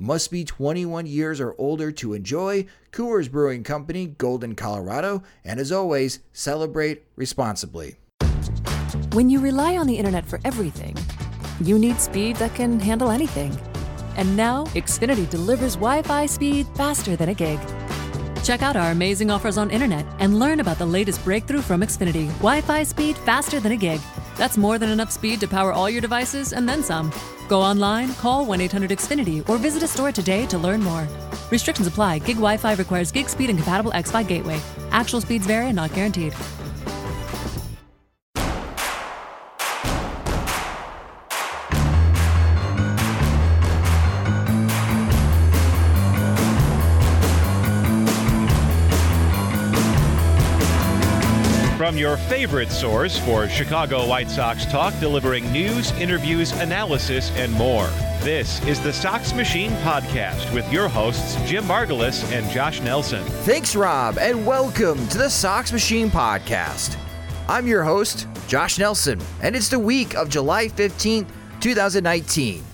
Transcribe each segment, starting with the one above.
Must be 21 years or older to enjoy. Coors Brewing Company, Golden, Colorado. And as always, celebrate responsibly. When you rely on the internet for everything, you need speed that can handle anything. And now, Xfinity delivers Wi Fi speed faster than a gig. Check out our amazing offers on internet and learn about the latest breakthrough from Xfinity Wi Fi speed faster than a gig. That's more than enough speed to power all your devices and then some. Go online, call 1 800 Xfinity, or visit a store today to learn more. Restrictions apply. Gig Wi Fi requires gig speed and compatible X gateway. Actual speeds vary and not guaranteed. Your favorite source for Chicago White Sox talk, delivering news, interviews, analysis, and more. This is the Sox Machine Podcast with your hosts, Jim Margalus and Josh Nelson. Thanks, Rob, and welcome to the Sox Machine Podcast. I'm your host, Josh Nelson, and it's the week of July 15th, 2019.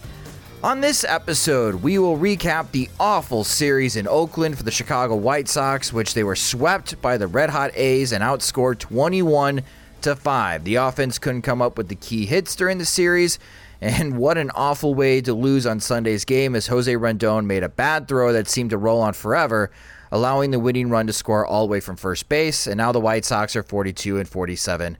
On this episode, we will recap the awful series in Oakland for the Chicago White Sox, which they were swept by the Red Hot A's and outscored 21 to 5. The offense couldn't come up with the key hits during the series, and what an awful way to lose on Sunday's game as Jose Rondon made a bad throw that seemed to roll on forever, allowing the winning run to score all the way from first base, and now the White Sox are 42 and 47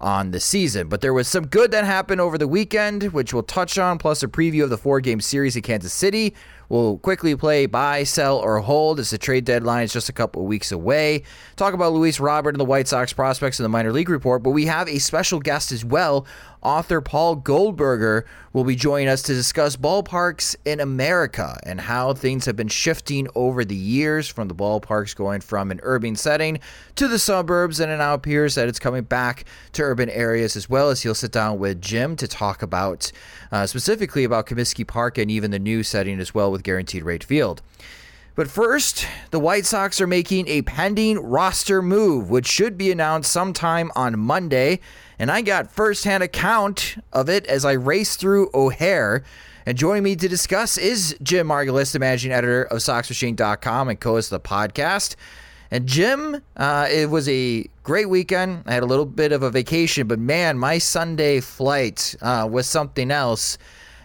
on the season. But there was some good that happened over the weekend, which we'll touch on, plus a preview of the four game series in Kansas City. We'll quickly play buy, sell, or hold as the trade deadline is just a couple of weeks away. Talk about Luis Robert and the White Sox prospects in the minor league report, but we have a special guest as well. Author Paul Goldberger will be joining us to discuss ballparks in America and how things have been shifting over the years from the ballparks going from an urban setting to the suburbs, and it now appears that it's coming back to urban areas as well. As he'll sit down with Jim to talk about uh, specifically about Comiskey Park and even the new setting as well with Guaranteed Rate Field. But first, the White Sox are making a pending roster move, which should be announced sometime on Monday. And I got firsthand account of it as I raced through O'Hare. And joining me to discuss is Jim Margalus, the managing editor of SoxMachine.com and co-host of the podcast. And Jim, uh, it was a great weekend. I had a little bit of a vacation, but man, my Sunday flight uh, was something else.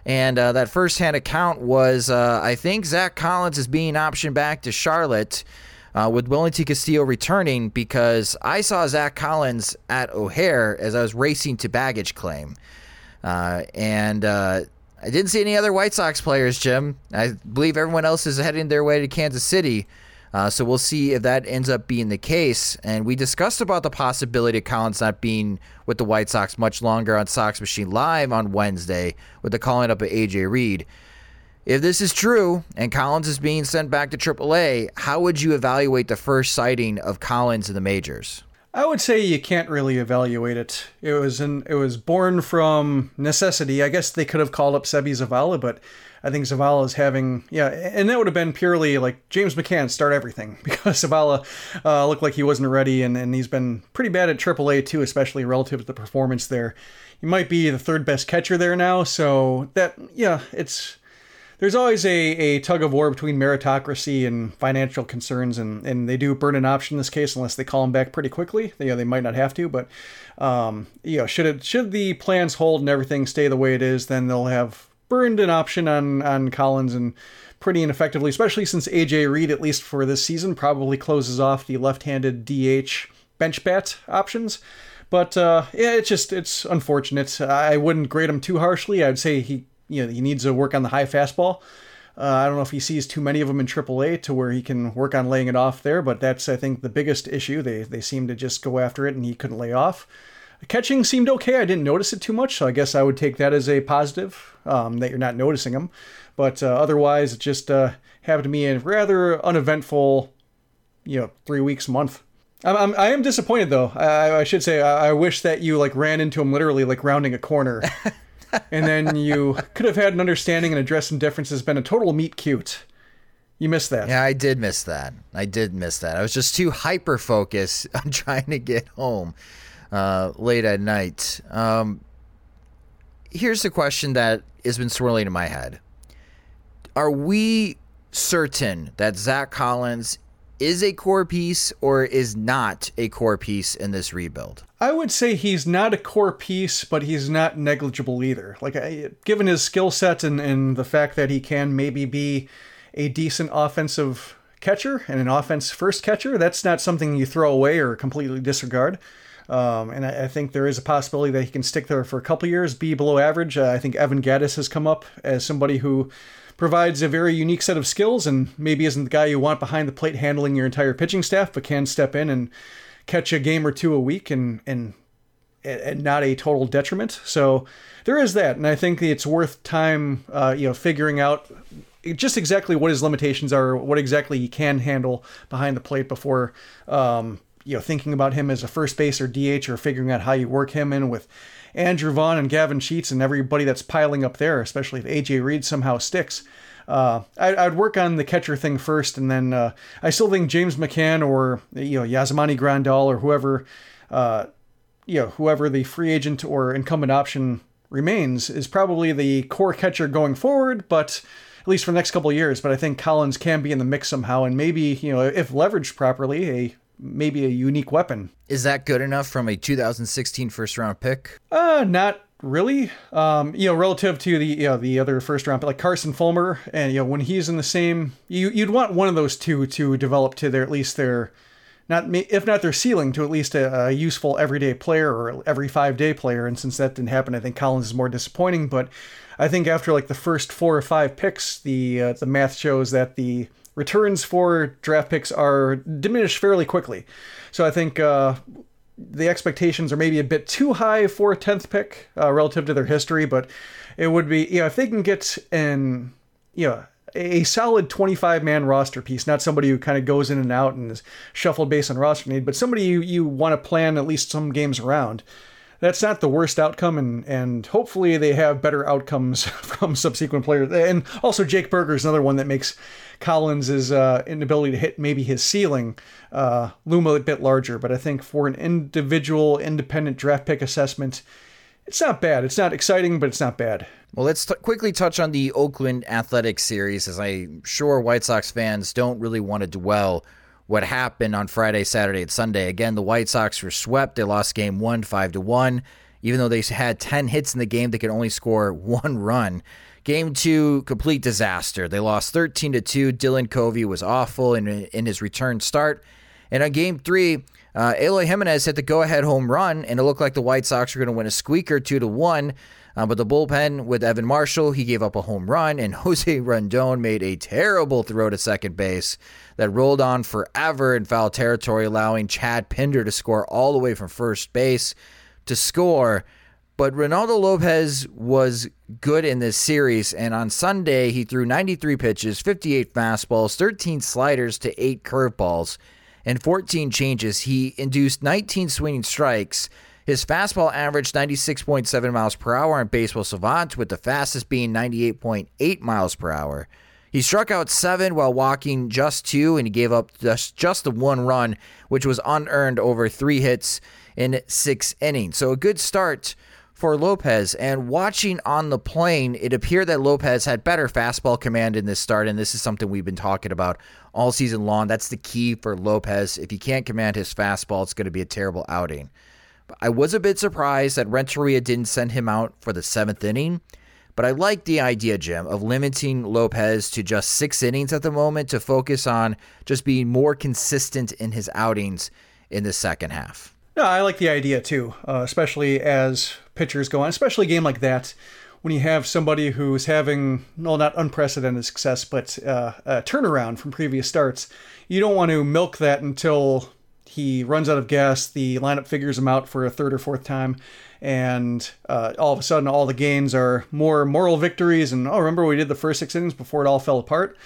And uh, that firsthand account was uh, I think Zach Collins is being optioned back to Charlotte uh, with Wellington Castillo returning because I saw Zach Collins at O'Hare as I was racing to baggage claim. Uh, and uh, I didn't see any other White Sox players, Jim. I believe everyone else is heading their way to Kansas City. Uh, so we'll see if that ends up being the case. And we discussed about the possibility of Collins not being with the White Sox much longer on Sox Machine Live on Wednesday with the calling up of AJ Reed. If this is true and Collins is being sent back to AAA, how would you evaluate the first sighting of Collins in the majors? I would say you can't really evaluate it. It was an, it was born from necessity. I guess they could have called up Seby Zavala, but I think Zavala is having yeah, and that would have been purely like James McCann start everything because Zavala uh, looked like he wasn't ready, and, and he's been pretty bad at AAA too, especially relative to the performance there. He might be the third best catcher there now, so that yeah, it's there's always a, a tug of war between meritocracy and financial concerns, and, and they do burn an option in this case unless they call him back pretty quickly. They, you know, they might not have to, but um, you know, should it should the plans hold and everything stay the way it is, then they'll have burned an option on on Collins and pretty ineffectively, especially since AJ Reed, at least for this season, probably closes off the left-handed DH bench bat options. But uh, yeah, it's just it's unfortunate. I wouldn't grade him too harshly. I'd say he you know he needs to work on the high fastball. Uh, I don't know if he sees too many of them in AAA to where he can work on laying it off there, but that's I think the biggest issue. They they seem to just go after it and he couldn't lay off. Catching seemed okay. I didn't notice it too much, so I guess I would take that as a positive um, that you're not noticing him. But uh, otherwise, it just uh, happened to me a rather uneventful, you know, three weeks month. I'm, I'm I am disappointed though. I, I should say I, I wish that you like ran into him literally like rounding a corner. and then you could have had an understanding and addressed some differences, been a total meet cute. You missed that. Yeah, I did miss that. I did miss that. I was just too hyper focused on trying to get home uh, late at night. Um, here's the question that has been swirling in my head Are we certain that Zach Collins is a core piece or is not a core piece in this rebuild? I would say he's not a core piece, but he's not negligible either. Like, given his skill set and, and the fact that he can maybe be a decent offensive catcher and an offense first catcher, that's not something you throw away or completely disregard. Um, and I, I, think there is a possibility that he can stick there for a couple years, be below average. Uh, I think Evan Gattis has come up as somebody who provides a very unique set of skills and maybe isn't the guy you want behind the plate handling your entire pitching staff, but can step in and catch a game or two a week and and and not a total detriment. So there is that, and I think it's worth time, uh, you know, figuring out just exactly what his limitations are, what exactly he can handle behind the plate before, um, you know, thinking about him as a first base or DH or figuring out how you work him in with Andrew Vaughn and Gavin Sheets and everybody that's piling up there, especially if AJ Reed somehow sticks. Uh, I, would work on the catcher thing first, and then uh, I still think James McCann or you know Yasmani Grandal or whoever, uh, you know whoever the free agent or incumbent option remains is probably the core catcher going forward, but at least for the next couple of years. But I think Collins can be in the mix somehow, and maybe you know if leveraged properly, a maybe a unique weapon. Is that good enough from a 2016 first round pick? Uh, not really. Um, you know, relative to the you know, the other first round, like Carson Fulmer, and you know when he's in the same, you you'd want one of those two to develop to their at least their, not if not their ceiling, to at least a, a useful everyday player or every five day player. And since that didn't happen, I think Collins is more disappointing. But I think after like the first four or five picks, the uh, the math shows that the returns for draft picks are diminished fairly quickly. So I think uh, the expectations are maybe a bit too high for a 10th pick uh, relative to their history, but it would be, you know, if they can get an, you know, a solid 25 man roster piece, not somebody who kind of goes in and out and is shuffled based on roster need, but somebody you, you want to plan at least some games around that's not the worst outcome, and and hopefully they have better outcomes from subsequent players. And also Jake Burger is another one that makes Collins' uh, inability to hit maybe his ceiling uh, loom a bit larger. But I think for an individual independent draft pick assessment, it's not bad. It's not exciting, but it's not bad. Well, let's t- quickly touch on the Oakland Athletics series, as I'm sure White Sox fans don't really want to dwell what happened on Friday, Saturday, and Sunday. Again, the White Sox were swept. They lost game one, five to one. Even though they had 10 hits in the game, they could only score one run. Game two, complete disaster. They lost 13 to 2. Dylan Covey was awful in, in his return start. And on game three, uh, Eloy Jimenez hit the go ahead home run, and it looked like the White Sox were going to win a squeaker 2 to 1. Uh, but the bullpen with Evan Marshall, he gave up a home run, and Jose Rondon made a terrible throw to second base that rolled on forever in foul territory, allowing Chad Pinder to score all the way from first base to score. But Reynaldo Lopez was good in this series, and on Sunday he threw 93 pitches, 58 fastballs, 13 sliders to 8 curveballs, and 14 changes. He induced 19 swinging strikes. His fastball averaged 96.7 miles per hour on Baseball Savant, with the fastest being 98.8 miles per hour. He struck out seven while walking just two, and he gave up just, just the one run, which was unearned over three hits in six innings. So a good start for Lopez. And watching on the plane, it appeared that Lopez had better fastball command in this start. And this is something we've been talking about all season long. That's the key for Lopez. If he can't command his fastball, it's going to be a terrible outing. But I was a bit surprised that Renteria didn't send him out for the seventh inning. But I like the idea, Jim, of limiting Lopez to just six innings at the moment to focus on just being more consistent in his outings in the second half. No, I like the idea too, uh, especially as pitchers go on, especially a game like that when you have somebody who's having, well, not unprecedented success, but uh, a turnaround from previous starts. You don't want to milk that until he runs out of gas, the lineup figures him out for a third or fourth time, and uh, all of a sudden all the gains are more moral victories. And oh, remember we did the first six innings before it all fell apart.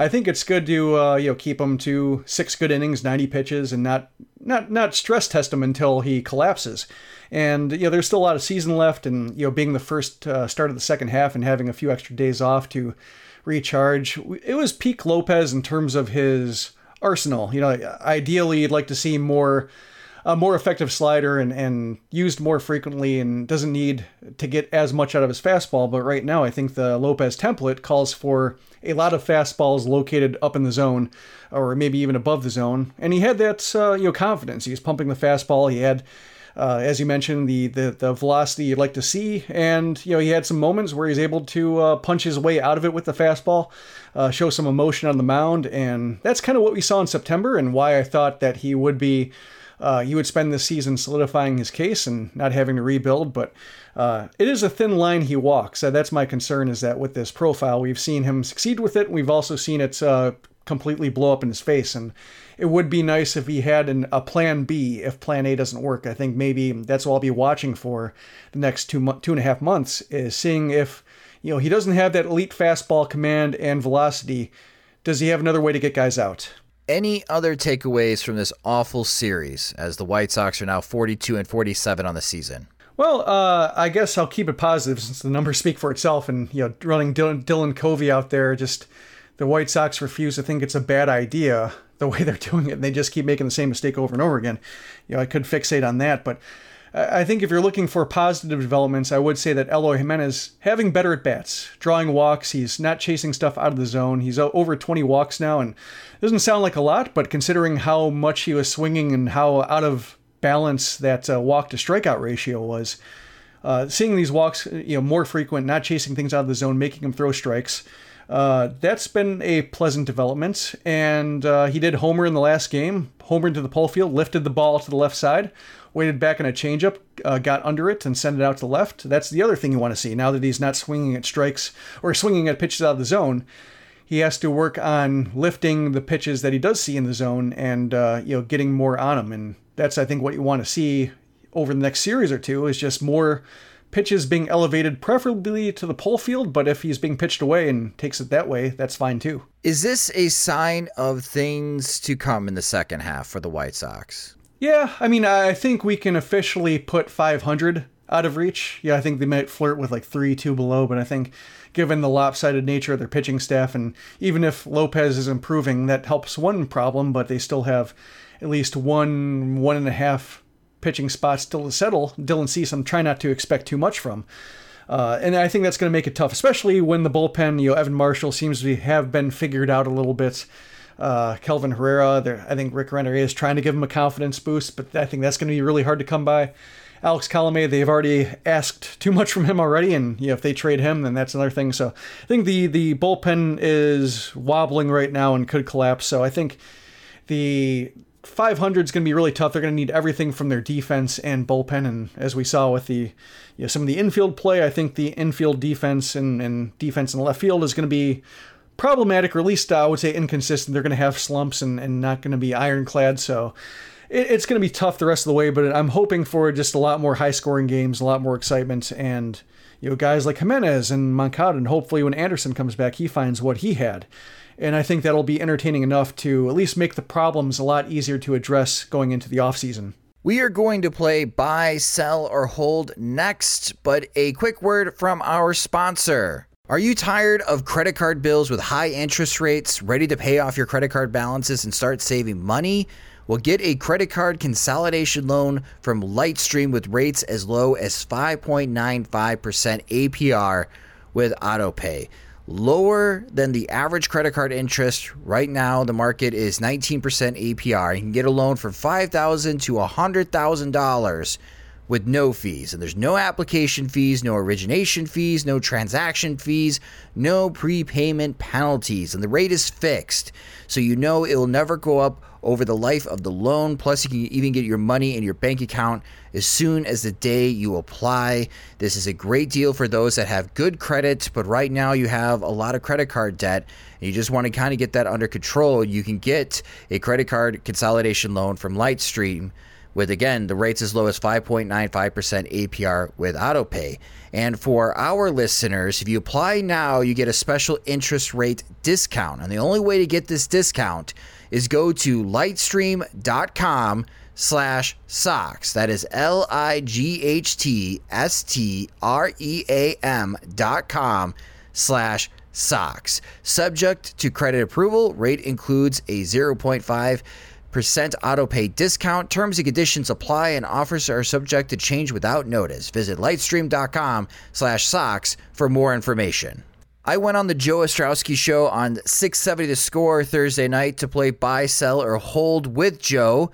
I think it's good to uh, you know keep him to six good innings, 90 pitches, and not not not stress test him until he collapses. And you know there's still a lot of season left, and you know being the first uh, start of the second half and having a few extra days off to recharge, it was peak Lopez in terms of his arsenal. You know, ideally you'd like to see more a more effective slider and, and used more frequently and doesn't need to get as much out of his fastball. But right now, I think the Lopez template calls for a lot of fastballs located up in the zone or maybe even above the zone. And he had that uh, you know confidence. He was pumping the fastball. He had uh, as you mentioned, the, the the velocity you'd like to see, and you know he had some moments where he's able to uh, punch his way out of it with the fastball, uh, show some emotion on the mound, and that's kind of what we saw in September, and why I thought that he would be uh, he would spend the season solidifying his case and not having to rebuild. But uh, it is a thin line he walks. Uh, that's my concern. Is that with this profile, we've seen him succeed with it. We've also seen it uh, completely blow up in his face. And it would be nice if he had an, a plan B if plan A doesn't work. I think maybe that's what I'll be watching for the next two two and a half months is seeing if you know he doesn't have that elite fastball command and velocity. Does he have another way to get guys out? any other takeaways from this awful series as the White Sox are now 42 and 47 on the season? Well, uh, I guess I'll keep it positive since the numbers speak for itself. And you know, running Dylan, Dylan Covey out there, just the White Sox refuse to think it's a bad idea the way they're doing it. And they just keep making the same mistake over and over again. You know, I could fixate on that, but I think if you're looking for positive developments, I would say that Eloy Jimenez having better at bats, drawing walks. He's not chasing stuff out of the zone. He's over 20 walks now, and doesn't sound like a lot, but considering how much he was swinging and how out of balance that uh, walk to strikeout ratio was, uh, seeing these walks, you know, more frequent, not chasing things out of the zone, making him throw strikes. Uh, that's been a pleasant development, and uh, he did homer in the last game. Homer into the pole field, lifted the ball to the left side waited back in a changeup, uh, got under it, and sent it out to the left. That's the other thing you want to see. Now that he's not swinging at strikes or swinging at pitches out of the zone, he has to work on lifting the pitches that he does see in the zone and uh, you know getting more on them. And that's I think what you want to see over the next series or two is just more pitches being elevated, preferably to the pole field. But if he's being pitched away and takes it that way, that's fine too. Is this a sign of things to come in the second half for the White Sox? Yeah, I mean, I think we can officially put 500 out of reach. Yeah, I think they might flirt with like three, two below, but I think given the lopsided nature of their pitching staff, and even if Lopez is improving, that helps one problem, but they still have at least one, one and a half pitching spots still to settle. Dylan Cease, I'm trying not to expect too much from. Uh, and I think that's going to make it tough, especially when the bullpen, you know, Evan Marshall seems to have been figured out a little bit uh, Kelvin Herrera. I think Rick Renteria is trying to give him a confidence boost, but I think that's going to be really hard to come by. Alex Colome, they've already asked too much from him already, and you know, if they trade him, then that's another thing. So I think the the bullpen is wobbling right now and could collapse. So I think the 500 is going to be really tough. They're going to need everything from their defense and bullpen, and as we saw with the you know, some of the infield play, I think the infield defense and, and defense in the left field is going to be problematic, or at least I would say inconsistent. They're going to have slumps and, and not going to be ironclad. So it, it's going to be tough the rest of the way, but I'm hoping for just a lot more high scoring games, a lot more excitement, and you know guys like Jimenez and Moncada, and hopefully when Anderson comes back, he finds what he had. And I think that'll be entertaining enough to at least make the problems a lot easier to address going into the offseason. We are going to play buy, sell, or hold next, but a quick word from our sponsor. Are you tired of credit card bills with high interest rates, ready to pay off your credit card balances and start saving money? Well, get a credit card consolidation loan from Lightstream with rates as low as 5.95% APR with AutoPay. Lower than the average credit card interest. Right now, the market is 19% APR. You can get a loan for 5,000 to $100,000 with no fees. And there's no application fees, no origination fees, no transaction fees, no prepayment penalties. And the rate is fixed. So you know it will never go up over the life of the loan. Plus, you can even get your money in your bank account as soon as the day you apply. This is a great deal for those that have good credit, but right now you have a lot of credit card debt and you just want to kind of get that under control. You can get a credit card consolidation loan from Lightstream with again the rates as low as 5.95% APR with autopay. And for our listeners, if you apply now, you get a special interest rate discount. And the only way to get this discount is go to lightstream.com slash socks. That is L I G H T S T R E A M dot com slash socks. Subject to credit approval, rate includes a 0.5 percent auto pay discount. Terms and conditions apply and offers are subject to change without notice. Visit lightstream.com slash socks for more information. I went on the Joe Ostrowski show on 670 The Score Thursday night to play buy, sell, or hold with Joe.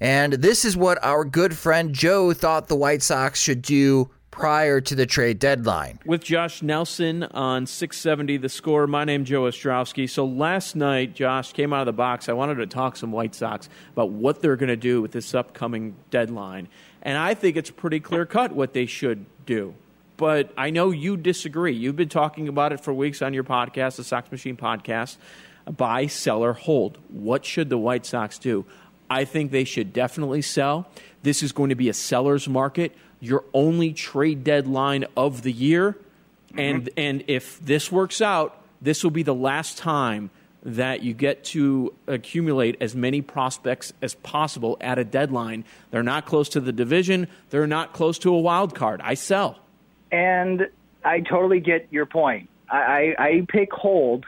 And this is what our good friend Joe thought the White Sox should do prior to the trade deadline. With Josh Nelson on 670 The Score, my name is Joe Ostrowski. So last night, Josh came out of the box. I wanted to talk some White Sox about what they're going to do with this upcoming deadline. And I think it's pretty clear cut what they should do. But I know you disagree. You've been talking about it for weeks on your podcast, the Sox Machine podcast. Buy, sell, or hold. What should the White Sox do? I think they should definitely sell. This is going to be a seller's market your only trade deadline of the year. Mm-hmm. And, and if this works out, this will be the last time that you get to accumulate as many prospects as possible at a deadline. They're not close to the division, they're not close to a wild card. I sell. And I totally get your point. I, I, I pick hold.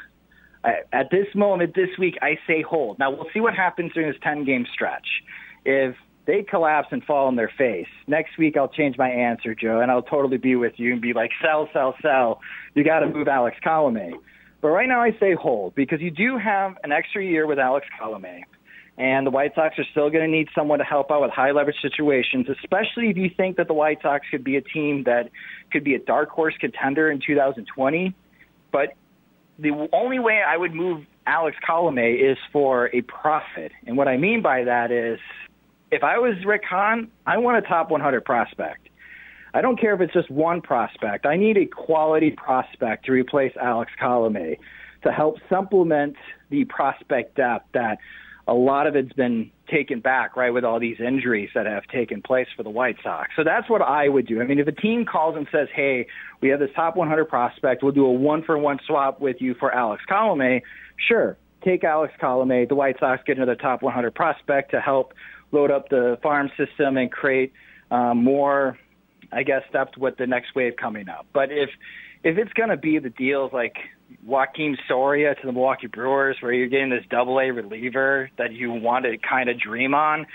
at this moment, this week, I say hold. Now, we'll see what happens during this 10 game stretch. If they collapse and fall on their face. Next week, I'll change my answer, Joe, and I'll totally be with you and be like, sell, sell, sell. You got to move Alex Colomé. But right now, I say hold because you do have an extra year with Alex Colomé. And the White Sox are still going to need someone to help out with high leverage situations, especially if you think that the White Sox could be a team that could be a dark horse contender in 2020. But the only way I would move Alex Colomé is for a profit. And what I mean by that is if I was Rick Hahn, I want a top 100 prospect. I don't care if it's just one prospect. I need a quality prospect to replace Alex Colomé to help supplement the prospect depth that a lot of it's been taken back, right, with all these injuries that have taken place for the White Sox. So that's what I would do. I mean, if a team calls and says, hey, we have this top 100 prospect, we'll do a one for one swap with you for Alex Colomé, sure, take Alex Colomé. The White Sox get another top 100 prospect to help load up the farm system and create um, more, I guess, depth with the next wave coming up. But if if it's going to be the deals like Joakim Soria to the Milwaukee Brewers, where you're getting this double A reliever that you want to kind of dream on,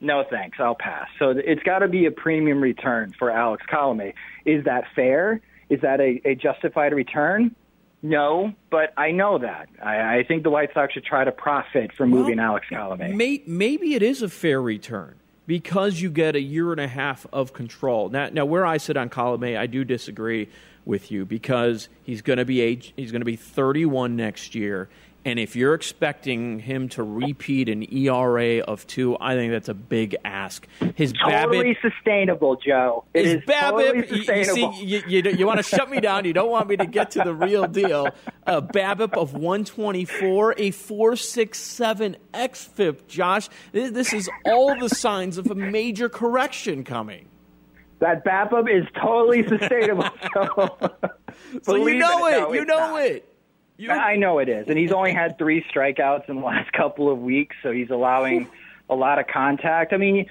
no thanks, I'll pass. So it's got to be a premium return for Alex Colomé. Is that fair? Is that a, a justified return? No, but I know that. I, I think the White Sox should try to profit from well, moving Alex Colomé. May, maybe it is a fair return because you get a year and a half of control. Now, now where I sit on Colomé, I do disagree with you because he's going to be age, he's going to be 31 next year, and if you're expecting him to repeat an ERA of two, I think that's a big ask. His totally BABIP, sustainable, Joe. It his is BABIP, totally sustainable. You, see, you, you, you want to shut me down. You don't want me to get to the real deal. A BABIP of 124, a 467 xFIP. Josh, this, this is all the signs of a major correction coming. That BABIP is totally sustainable. so, so you know it. you know not. it. You... I know it is, and he's only had three strikeouts in the last couple of weeks, so he's allowing a lot of contact. I mean,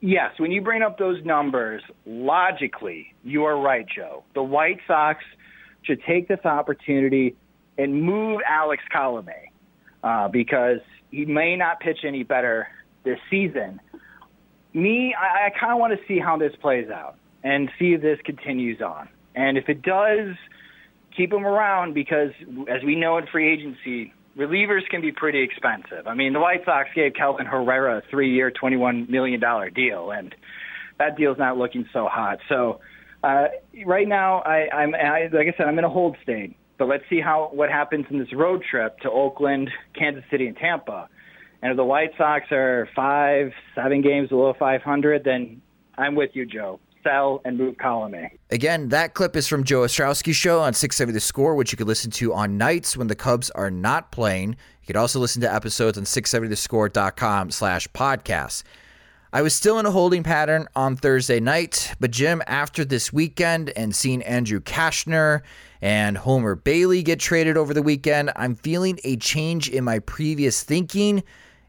yes, when you bring up those numbers, logically, you are right, Joe. The White Sox should take this opportunity and move Alex Colomé uh, because he may not pitch any better this season. Me, I, I kind of want to see how this plays out and see if this continues on. And if it does, keep him around because, as we know in free agency, relievers can be pretty expensive. I mean, the White Sox gave Kelvin Herrera a three-year, $21 million deal, and that deal's not looking so hot. So uh, right now, I, I'm I, like I said, I'm in a hold state. But let's see how what happens in this road trip to Oakland, Kansas City, and Tampa. And if the White Sox are five, seven games below 500, then I'm with you, Joe. Sell and move Colome. Again, that clip is from Joe Ostrowski's show on 670 The Score, which you can listen to on nights when the Cubs are not playing. You can also listen to episodes on 670thescore.com slash podcasts. I was still in a holding pattern on Thursday night, but Jim, after this weekend and seeing Andrew Cashner and Homer Bailey get traded over the weekend, I'm feeling a change in my previous thinking,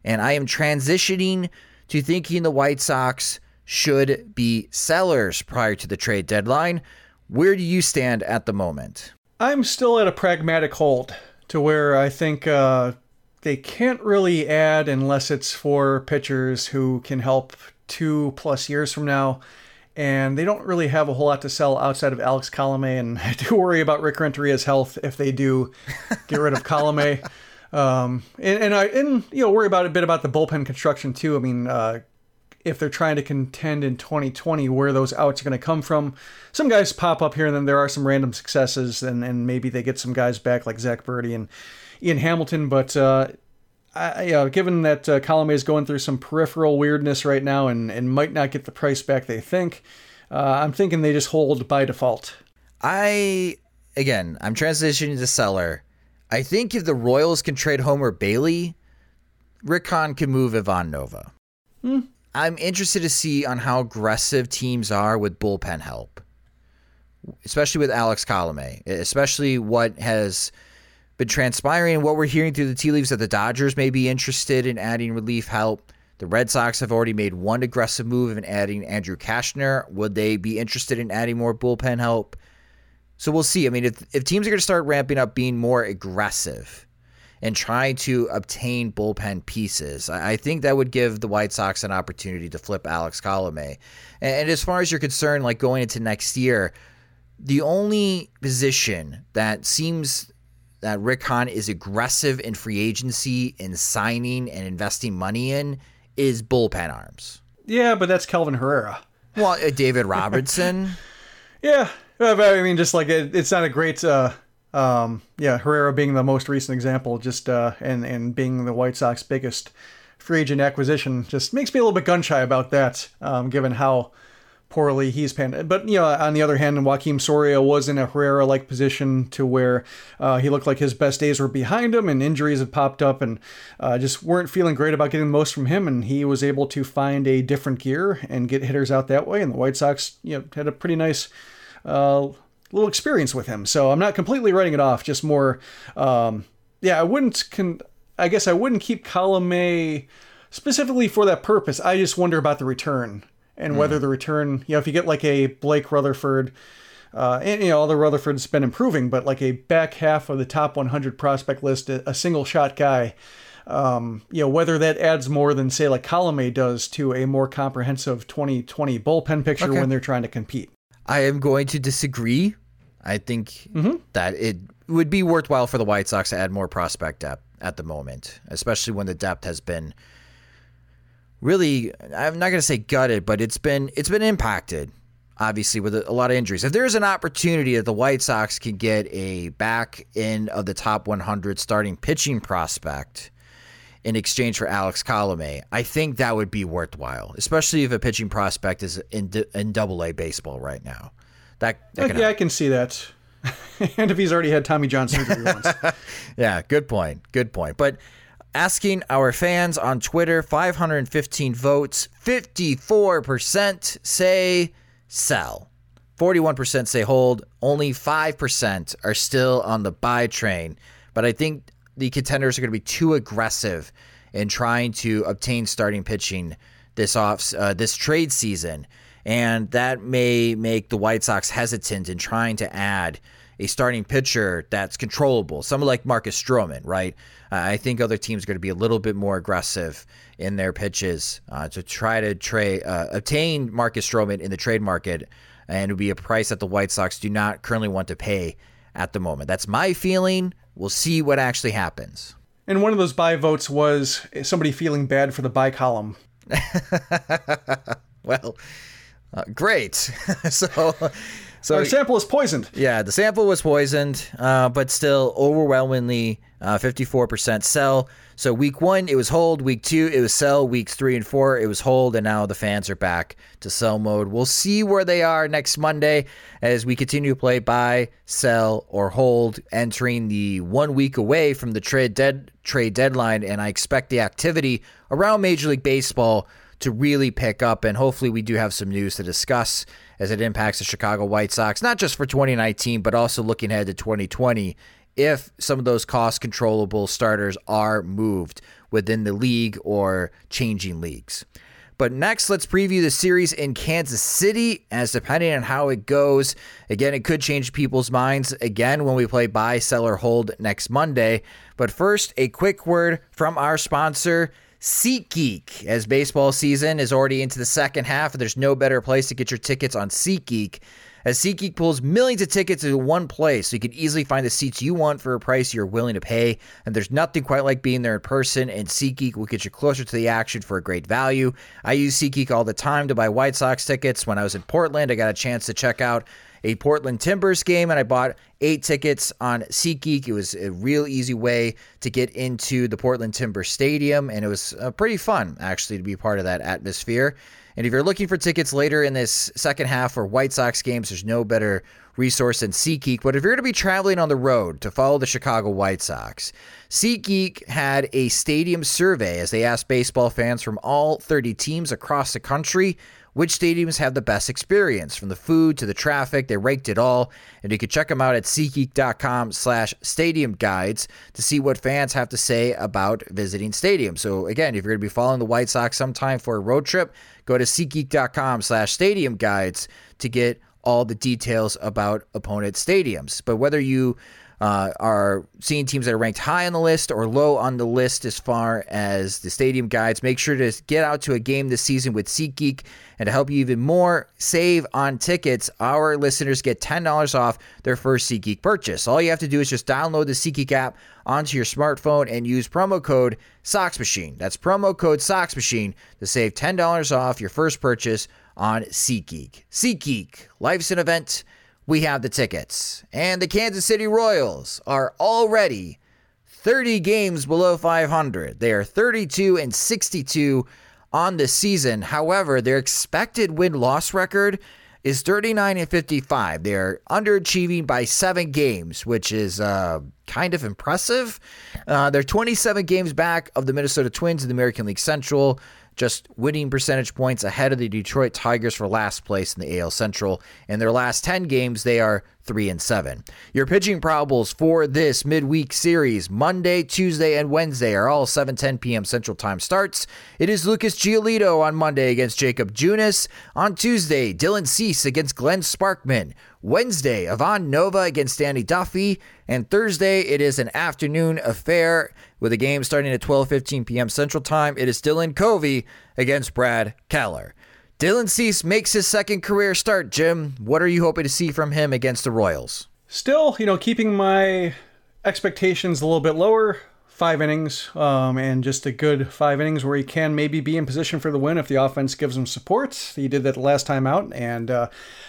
and I am transitioning to thinking the White Sox should be sellers prior to the trade deadline. Where do you stand at the moment? I'm still at a pragmatic hold to where I think uh, they can't really add unless it's for pitchers who can help two plus years from now. And they don't really have a whole lot to sell outside of Alex Colome. And I do worry about Rick Renteria's health if they do get rid of Colome. Um, and, and I and you know worry about a bit about the bullpen construction too. I mean, uh, if they're trying to contend in 2020, where those outs are going to come from. Some guys pop up here, and then there are some random successes, and, and maybe they get some guys back like Zach Burdi and Ian Hamilton. But uh, I, you know, given that uh, Colome is going through some peripheral weirdness right now and, and might not get the price back they think, uh, I'm thinking they just hold by default. I, again, I'm transitioning to seller. I think if the Royals can trade Homer Bailey, Rick Hahn can move Ivan Nova. Hmm. I'm interested to see on how aggressive teams are with bullpen help, especially with Alex Colome, especially what has been transpiring and what we're hearing through the tea leaves that the Dodgers may be interested in adding relief help. The Red Sox have already made one aggressive move in adding Andrew Cashner. Would they be interested in adding more bullpen help? So we'll see. I mean, if, if teams are going to start ramping up being more aggressive, and try to obtain bullpen pieces. I think that would give the White Sox an opportunity to flip Alex Colome. And as far as you're concerned, like going into next year, the only position that seems that Rick Hahn is aggressive in free agency in signing and investing money in is bullpen arms. Yeah, but that's Kelvin Herrera. Well, uh, David Robertson. yeah, I mean, just like it, it's not a great. Uh um, yeah, Herrera being the most recent example, just uh, and and being the White Sox biggest free agent acquisition, just makes me a little bit gun shy about that, um, given how poorly he's panned. But you know, on the other hand, Joakim Soria was in a Herrera-like position to where uh, he looked like his best days were behind him, and injuries had popped up, and uh, just weren't feeling great about getting the most from him. And he was able to find a different gear and get hitters out that way. And the White Sox, you know, had a pretty nice. Uh, little experience with him. So I'm not completely writing it off. Just more, um, yeah. I wouldn't. Con- I guess I wouldn't keep Colome specifically for that purpose. I just wonder about the return and mm. whether the return, you know, if you get like a Blake Rutherford. Uh, and you know, although Rutherford's been improving, but like a back half of the top 100 prospect list, a, a single shot guy, um, you know, whether that adds more than say like Colome does to a more comprehensive 2020 bullpen picture okay. when they're trying to compete. I am going to disagree I think mm-hmm. that it would be worthwhile for the White Sox to add more prospect depth at the moment, especially when the depth has been really I'm not going to say gutted, but it's been it's been impacted obviously with a, lot of injuries. If there's an opportunity that the White Sox can get a back end of the top 100 starting pitching prospect in exchange for Alex Colome, I think that would be worthwhile, especially if a pitching prospect is in in Double A baseball right now. That, that yeah, I can see that. and if he's already had Tommy John surgery once. yeah, good point. Good point. But asking our fans on Twitter, 515 votes, 54% say sell. 41% say hold. Only 5% are still on the buy train. But I think the contenders are going to be too aggressive in trying to obtain starting pitching this off uh, this trade season and that may make the White Sox hesitant in trying to add a starting pitcher that's controllable. Someone like Marcus Stroman, right? Uh, I think other teams are going to be a little bit more aggressive in their pitches uh, to try to trade uh, obtain Marcus Stroman in the trade market, and it would be a price that the White Sox do not currently want to pay at the moment. That's my feeling. We'll see what actually happens. And one of those buy votes was somebody feeling bad for the buy column. well, uh, great. so so our sample is poisoned. Yeah, the sample was poisoned, uh, but still overwhelmingly uh, 54% sell. So week one, it was hold. Week two, it was sell. Weeks three and four, it was hold. And now the fans are back to sell mode. We'll see where they are next Monday as we continue to play buy, sell, or hold, entering the one week away from the trade dead trade deadline. And I expect the activity around Major League Baseball to really pick up. And hopefully, we do have some news to discuss as it impacts the Chicago White Sox, not just for 2019, but also looking ahead to 2020 if some of those cost controllable starters are moved within the league or changing leagues. But next, let's preview the series in Kansas City, as depending on how it goes, again, it could change people's minds again when we play buy, sell, or hold next Monday. But first, a quick word from our sponsor. SeatGeek, as baseball season is already into the second half, and there's no better place to get your tickets on SeatGeek. As SeatGeek pulls millions of tickets into one place, so you can easily find the seats you want for a price you're willing to pay. And there's nothing quite like being there in person, and SeatGeek will get you closer to the action for a great value. I use SeatGeek all the time to buy White Sox tickets. When I was in Portland, I got a chance to check out a Portland Timbers game, and I bought eight tickets on SeatGeek. It was a real easy way to get into the Portland Timber Stadium, and it was uh, pretty fun actually to be part of that atmosphere. And if you're looking for tickets later in this second half for White Sox games, there's no better resource than SeatGeek. But if you're going to be traveling on the road to follow the Chicago White Sox, SeatGeek had a stadium survey as they asked baseball fans from all 30 teams across the country which stadiums have the best experience from the food to the traffic they ranked it all and you can check them out at SeatGeek.com slash stadium guides to see what fans have to say about visiting stadiums so again if you're going to be following the white sox sometime for a road trip go to SeatGeek.com slash stadium guides to get all the details about opponent stadiums. But whether you uh, are seeing teams that are ranked high on the list or low on the list as far as the stadium guides. Make sure to get out to a game this season with SeatGeek. And to help you even more save on tickets, our listeners get $10 off their first SeatGeek purchase. All you have to do is just download the SeatGeek app onto your smartphone and use promo code SoxMachine. That's promo code SoxMachine to save $10 off your first purchase on SeatGeek. SeatGeek, life's an event we have the tickets. And the Kansas City Royals are already 30 games below 500. They are 32 and 62 on the season. However, their expected win loss record is 39 and 55. They're underachieving by seven games, which is uh, kind of impressive. Uh, they're 27 games back of the Minnesota Twins in the American League Central just winning percentage points ahead of the Detroit Tigers for last place in the AL Central. In their last 10 games, they are 3 and 7. Your pitching probables for this midweek series, Monday, Tuesday, and Wednesday are all 7:10 p.m. Central Time starts. It is Lucas Giolito on Monday against Jakob Junis. On Tuesday, Dylan Cease against Glenn Sparkman. Wednesday, Ivan Nova against Danny Duffy, and Thursday it is an afternoon affair with a game starting at 12:15 p.m. Central Time. It is Dylan Covey against Brad Keller. Dylan Cease makes his second career start. Jim, what are you hoping to see from him against the Royals? Still, you know, keeping my expectations a little bit lower. Five innings, um, and just a good five innings where he can maybe be in position for the win if the offense gives him support. He did that last time out, and uh,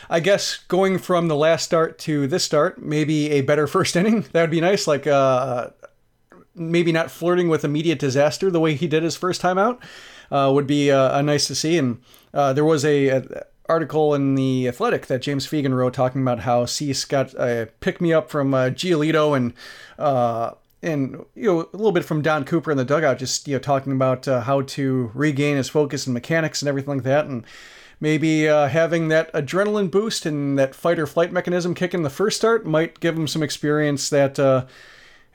I guess going from the last start to this start, maybe a better first inning. That would be nice. Like uh, maybe not flirting with immediate disaster the way he did his first time out uh, would be uh, nice to see. And uh, there was a, a, article in the Athletic that James Fegan wrote talking about how Cease got a pick me up from uh, Giolito and uh, and you know a little bit from Don Cooper in the dugout, just you know talking about uh, how to regain his focus and mechanics and everything like that, and maybe uh, having that adrenaline boost and that fight or flight mechanism kick in the first start might give him some experience that uh,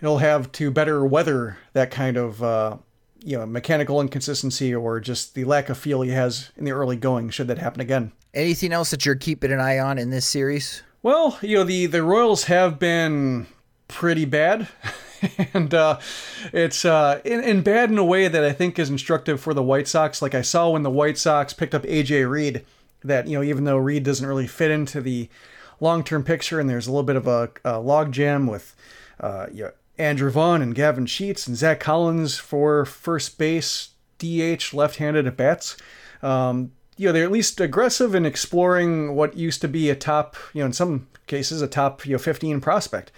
he'll have to better weather that kind of uh, you know mechanical inconsistency or just the lack of feel he has in the early going should that happen again. Anything else that you're keeping an eye on in this series? Well, you know the the Royals have been pretty bad. and uh, it's uh, in, in, bad in a way that I think is instructive for the White Sox. Like I saw when the White Sox picked up AJ Reed, that you know even though Reed doesn't really fit into the long term picture, and there's a little bit of a, a log jam with uh, you know, Andrew Vaughn and Gavin Sheets and Zach Collins for first base, DH, left handed at bats. Um, you know, they're at least aggressive in exploring what used to be a top, you know, in some cases, a top, you know, 15 prospect.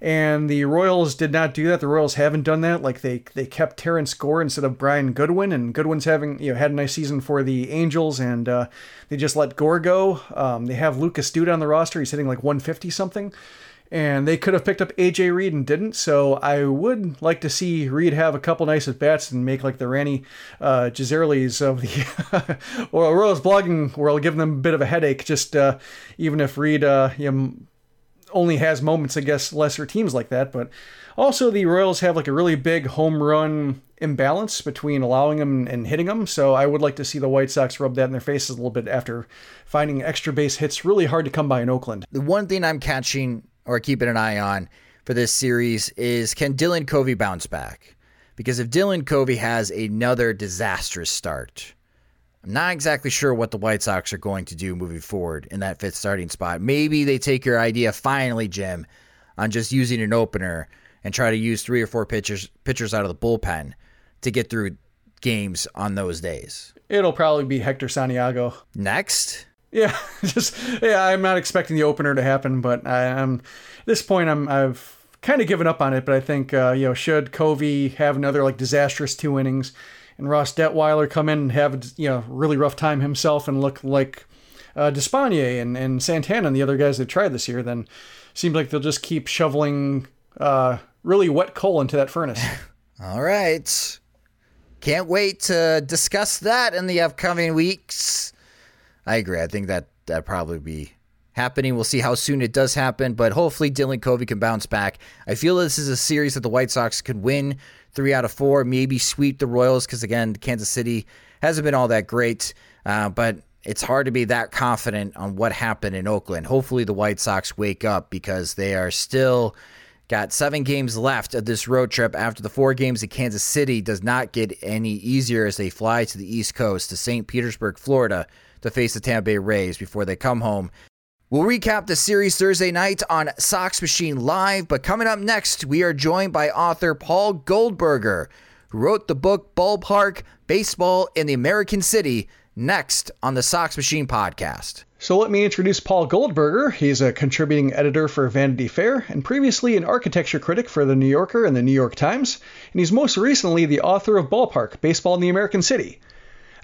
And the Royals did not do that. The Royals haven't done that. Like they they kept Terrence Gore instead of Brian Goodwin, and Goodwin's having you know had a nice season for the Angels, and uh, they just let Gore go. Um, they have Lucas Duda on the roster. He's hitting like 150 something and they could have picked up AJ Reed and didn't. So I would like to see Reed have a couple nice at bats and make like the Rany uh, Jazayerlis of the or Royals blogging world, giving them a bit of a headache. Just uh, even if Reed uh, you know, only has moments against lesser teams like that, but also the Royals have like a really big home run imbalance between allowing them and hitting them. So I would like to see the White Sox rub that in their faces a little bit after finding extra base hits really hard to come by in Oakland. The one thing I'm catching or keeping an eye on for this series is can Dylan Covey bounce back? Because if Dylan Covey has another disastrous start, I'm not exactly sure what the White Sox are going to do moving forward in that fifth starting spot. Maybe they take your idea finally, Jim, on just using an opener and try to use three or four pitchers pitchers out of the bullpen to get through games on those days. It'll probably be Hector Santiago. Next? Yeah, just yeah. I'm not expecting the opener to happen, but I, am at this point. I'm I've kind of given up on it. But I think uh, you know should Covey have another like disastrous two innings, and Ross Detwiler come in and have you know really rough time himself and look like uh, Despaigne and and Santana and the other guys that tried this year, then seems like they'll just keep shoveling uh, really wet coal into that furnace. All right. Can't wait to discuss that in the upcoming weeks. I agree. I think that that probably be happening. We'll see how soon it does happen, but hopefully Dylan Covey can bounce back. I feel this is a series that the White Sox could win three out of four, maybe sweep the Royals because again, Kansas City hasn't been all that great, uh, but it's hard to be that confident on what happened in Oakland. Hopefully, the White Sox wake up because they are still got seven games left of this road trip after the four games in Kansas City does not get any easier as they fly to the East Coast to St. Petersburg, Florida to face the Tampa Bay Rays before they come home. We'll recap the series Thursday night on Sox Machine Live, but coming up next, we are joined by author Paul Goldberger, who wrote the book Ballpark Baseball in the American City, next on the Sox Machine podcast. So let me introduce Paul Goldberger. He's a contributing editor for Vanity Fair and previously an architecture critic for The New Yorker and The New York Times, and he's most recently the author of Ballpark Baseball in the American City.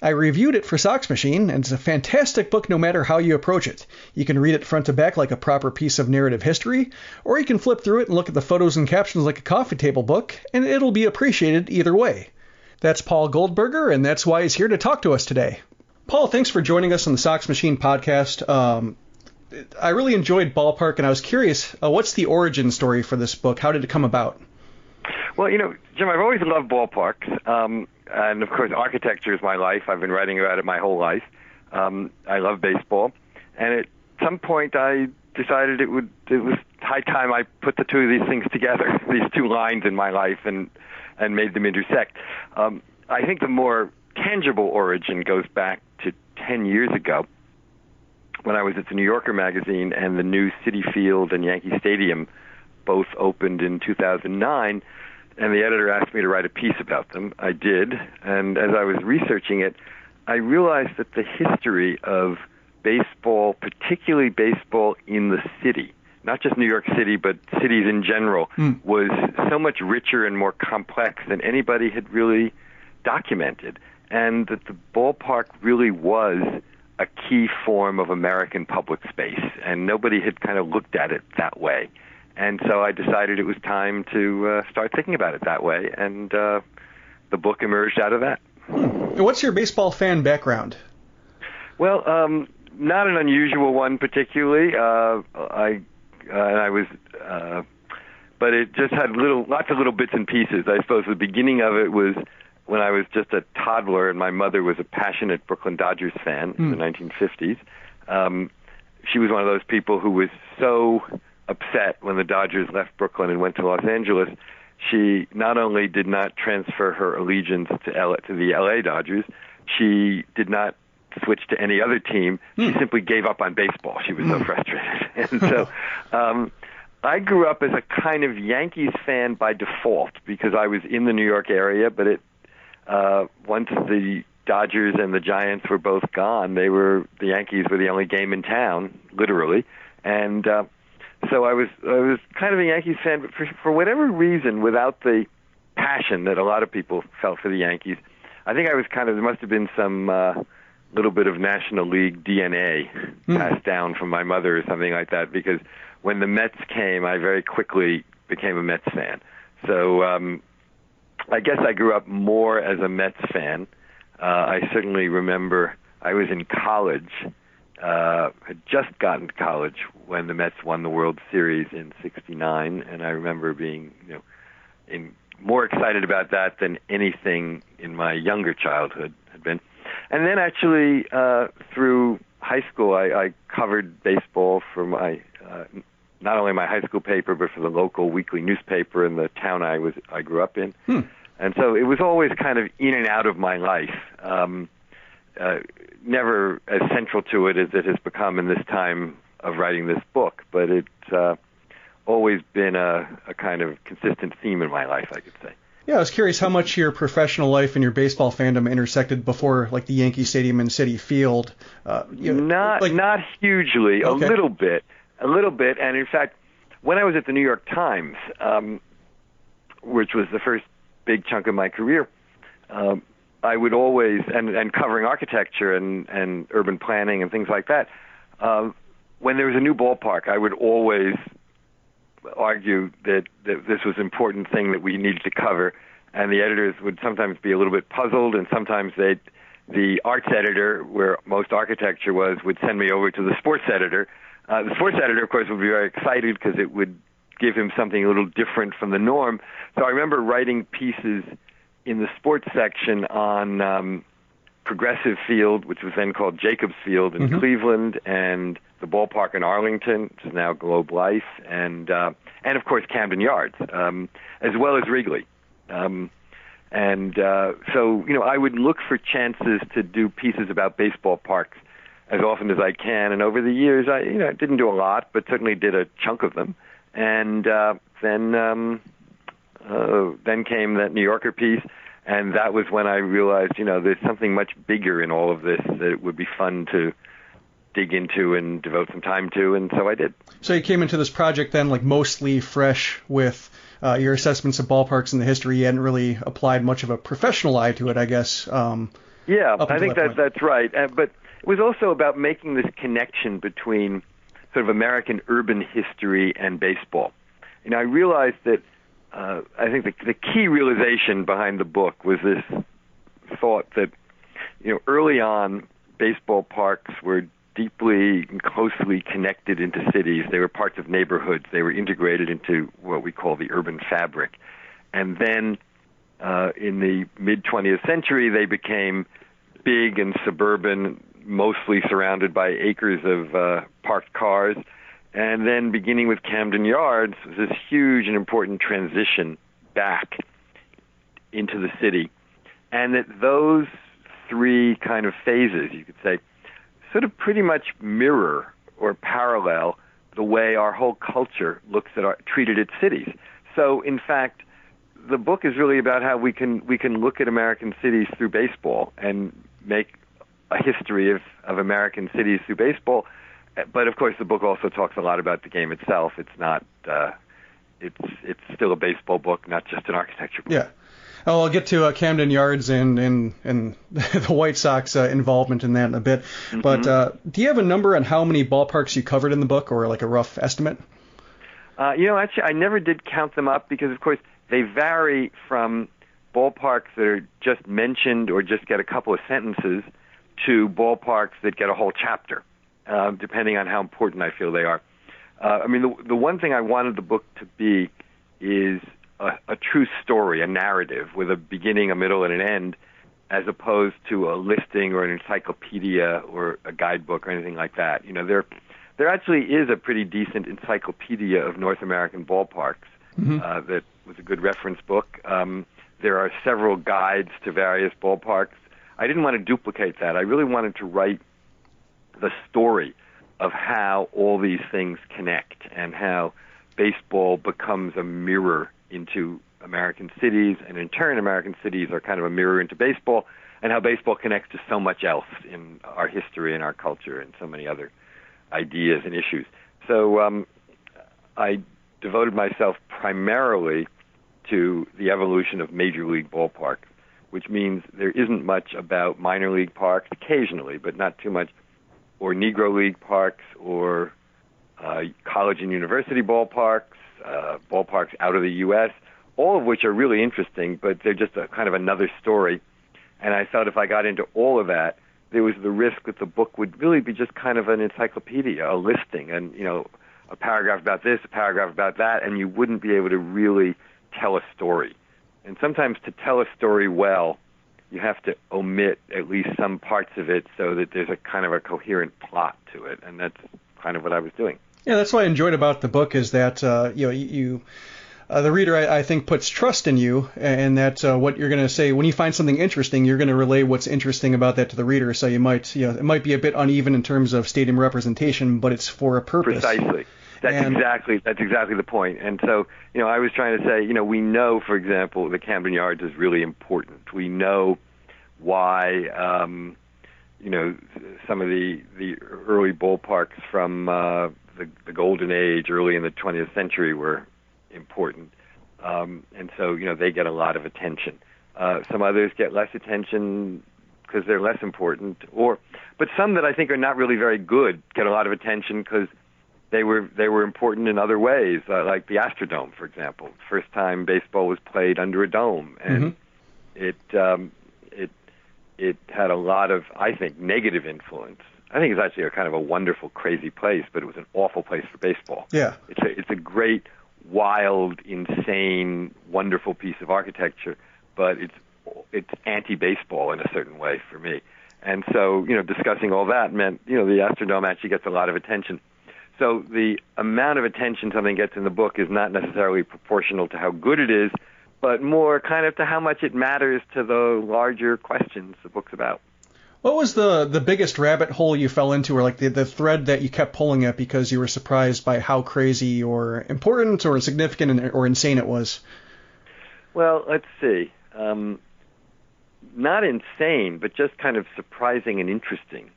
I reviewed it for Sox Machine, and it's a fantastic book no matter how you approach it. You can read it front to back like a proper piece of narrative history, or you can flip through it and look at the photos and captions like a coffee table book, and it'll be appreciated either way. That's Paul Goldberger, and that's why he's here to talk to us today. Paul, thanks for joining us on the Sox Machine podcast. Um, I really enjoyed Ballpark, and I was curious, uh, what's the origin story for this book? How did it come about? Well, you know, Jim, I've always loved ballparks. Um, and of course, architecture is my life. I've been writing about it my whole life. Um, I love baseball, and at some point, I decided it would it was high time I put the two of these things together, these two lines in my life, and and made them intersect. Um, I think the more tangible origin goes back to ten years ago when I was at the New Yorker magazine and the new Citi Field and Yankee Stadium both opened in 2009 and the editor asked me to write a piece about them. I did, and as I was researching it, I realized that the history of baseball, particularly baseball in the city, not just New York City, but cities in general, mm. was so much richer and more complex than anybody had really documented. And that the ballpark really was a key form of American public space, and nobody had kind of looked at it that way. And so I decided it was time to uh, start thinking about it that way, and uh, the book emerged out of that. What's your baseball fan background? Well, um, not an unusual one particularly. Uh, I uh, I was, uh, but it just had little, lots of little bits and pieces. I suppose the beginning of it was when I was just a toddler, and my mother was a passionate Brooklyn Dodgers fan mm. in the 1950s. Hmm. Um, she was one of those people who was so upset when the Dodgers left Brooklyn and went to Los Angeles. She not only did not transfer her allegiance to L- to the LA Dodgers, she did not switch to any other team. She Hmm. simply gave up on baseball. She was so frustrated, and so. Um, I grew up as a kind of Yankees fan by default because I was in the New York area, but it uh, once the Dodgers and the Giants were both gone, they were the Yankees were the only game in town, literally, and uh, so I was I was kind of a Yankees fan, but for for whatever reason, without the passion that a lot of people felt for the Yankees, I think I was kind of there must have been some uh, little bit of National League DNA passed down from my mother or something like that because when the Mets came, I very quickly became a Mets fan. So um, I guess I grew up more as a Mets fan. Uh, I certainly remember I was in college, uh, had just gotten to college when the Mets won the World Series in '69, and I remember being, you know, in more excited about that than anything in my younger childhood had been. And then actually, uh, through high school, I, I covered baseball for my uh, not only my high school paper, but for the local weekly newspaper in the town I was I grew up in. And so it was always kind of in and out of my life. Um, uh, never as central to it as it has become in this time of writing this book, but it's uh, always been a, a kind of consistent theme in my life, I could say. Yeah, I was curious how much your professional life and your baseball fandom intersected before, like the Yankee Stadium and Citi Field. Uh, you know, Not like, not hugely, Okay. a little bit, a little bit. And in fact, when I was at the New York Times, um, which was the first big chunk of my career, um, I would always and and covering architecture and and urban planning and things like that. Um, when there was a new ballpark, I would always argue that, that this was an important thing that we needed to cover, and the editors would sometimes be a little bit puzzled, and sometimes they, the arts editor, where most architecture was, would send me over to the sports editor. Uh, the sports editor, of course, would be very excited because it would give him something a little different from the norm. So I remember writing pieces in the sports section on um, Progressive Field, which was then called Jacobs Field in Cleveland, and the ballpark in Arlington, which is now Globe Life, and uh, and of course Camden Yards, um, as well as Wrigley. Um, and uh, so, you know, I would look for chances to do pieces about baseball parks as often as I can. And over the years, I, you know, I didn't do a lot, but certainly did a chunk of them. And uh, then, um, uh, then came that New Yorker piece, and that was when I realized, you know, there's something much bigger in all of this that it would be fun to dig into and devote some time to, and so I did. So you came into this project then, like mostly fresh with uh, your assessments of ballparks and the history. You hadn't really applied much of a professional eye to it, I guess. Um, Yeah, I think that that, that's right. Uh, but it was also about making this connection between sort of American urban history and baseball. And I realized that uh, I think the, the key realization behind the book was this thought that you know early on baseball parks were deeply and closely connected into cities. They were parts of neighborhoods. They were integrated into what we call the urban fabric. And then uh, in the mid 20th century, they became big and suburban, mostly surrounded by acres of uh, parked cars. And then, beginning with Camden Yards, this huge and important transition back into the city. And that those three kind of phases, you could say, sort of pretty much mirror or parallel the way our whole culture looks at our treated its cities. So, in fact, the book is really about how we can we can look at American cities through baseball and make a history of, of American cities through baseball. But of course, the book also talks a lot about the game itself. It's not uh, it's it's still a baseball book, not just an architecture book. yeah. Oh, I'll get to uh, Camden Yards and and and the White Sox uh, involvement in that in a bit. But uh, do you have a number on how many ballparks you covered in the book, or like a rough estimate? Uh, you know, actually, I never did count them up because, of course, they vary from ballparks that are just mentioned or just get a couple of sentences to ballparks that get a whole chapter, uh, depending on how important I feel they are. Uh, I mean, the, the one thing I wanted the book to be is a, a true story, a narrative with a beginning, a middle, and an end, as opposed to a listing or an encyclopedia or a guidebook or anything like that. You know, there there actually is a pretty decent encyclopedia of North American ballparks Mm-hmm. uh, that was a good reference book. Um, there are several guides to various ballparks. I didn't want to duplicate that. I really wanted to write the story of how all these things connect and how baseball becomes a mirror into American cities, and in turn, American cities are kind of a mirror into baseball, and how baseball connects to so much else in our history and our culture and so many other ideas and issues. So um, I devoted myself primarily to the evolution of major league ballparks, which means there isn't much about minor league parks occasionally, but not too much, or Negro League parks, or uh, college and university ballparks, uh, ballparks out of the U.S., all of which are really interesting, but they're just a kind of another story. And I thought if I got into all of that, there was the risk that the book would really be just kind of an encyclopedia, a listing, and you know, a paragraph about this, a paragraph about that, and you wouldn't be able to really tell a story. And sometimes to tell a story well, you have to omit at least some parts of it so that there's a kind of a coherent plot to it, and that's kind of what I was doing. Yeah, that's what I enjoyed about the book is that uh, you know you. Uh, the reader, I, I think, puts trust in you, and that uh, what you're going to say when you find something interesting, you're going to relay what's interesting about that to the reader. So you might, you know, it might be a bit uneven in terms of stadium representation, but it's for a purpose. Precisely. That's And- exactly that's exactly the point. And so, you know, I was trying to say, you know, we know, for example, the Camden Yards is really important. We know why, um, you know, some of the the early ballparks from uh, the, the golden age, early in the 20th century, were important. Um, and so, you know, they get a lot of attention. Uh, some others get less attention because they're less important, or but some that I think are not really very good get a lot of attention because they were they were important in other ways, uh, like the Astrodome, for example. First time baseball was played under a dome, and it um, it it had a lot of I think negative influence. I think it's actually a kind of a wonderful, crazy place, but it was an awful place for baseball. Yeah. It's a it's a great, wild, insane, wonderful piece of architecture, but it's it's anti-baseball in a certain way for me. And so, you know, discussing all that meant, you know, the Astrodome actually gets a lot of attention. So the amount of attention something gets in the book is not necessarily proportional to how good it is, but more kind of to how much it matters to the larger questions the book's about. What was the the biggest rabbit hole you fell into, or like the the thread that you kept pulling at because you were surprised by how crazy or important or significant or insane it was? Well, let's see. Um, not insane, but just kind of surprising and interesting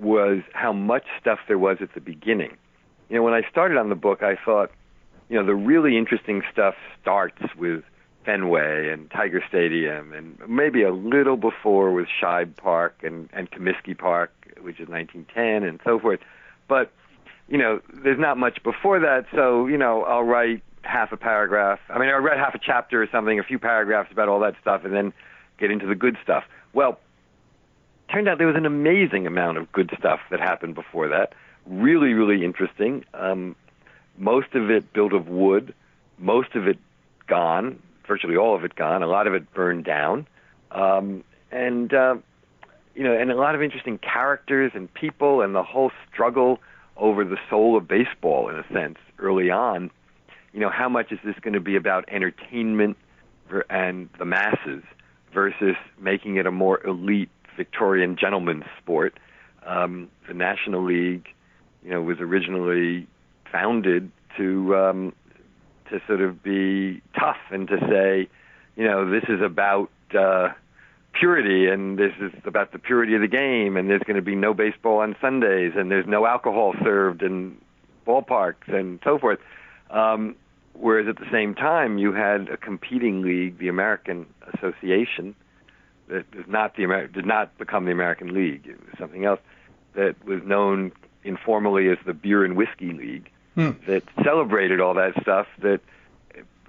was how much stuff there was at the beginning. You know, when I started on the book, I thought, you know, the really interesting stuff starts with Fenway and Tiger Stadium, and maybe a little before with Shibe Park and and Comiskey Park, which is 1910, and so forth. But you know, there's not much before that, so you know, I'll write half a paragraph. I mean, I read half a chapter or something, a few paragraphs about all that stuff, and then get into the good stuff. Well, turned out there was an amazing amount of good stuff that happened before that. Really, really interesting. Um, most of it built of wood, most of it gone, virtually all of it gone. A lot of it burned down, um, and uh, you know, and a lot of interesting characters and people, and the whole struggle over the soul of baseball, in a sense, early on. You know, how much is this going to be about entertainment and the masses versus making it a more elite Victorian gentleman's sport? Um, the National League, you know, was originally founded to um, to sort of be tough and to say, you know, this is about uh, purity and this is about the purity of the game and there's going to be no baseball on Sundays and there's no alcohol served in ballparks and so forth. Um, whereas at the same time, you had a competing league, the American Association, that is not the Amer- did not become the American League. It was something else that was known informally as the Beer and Whiskey League that celebrated all that stuff that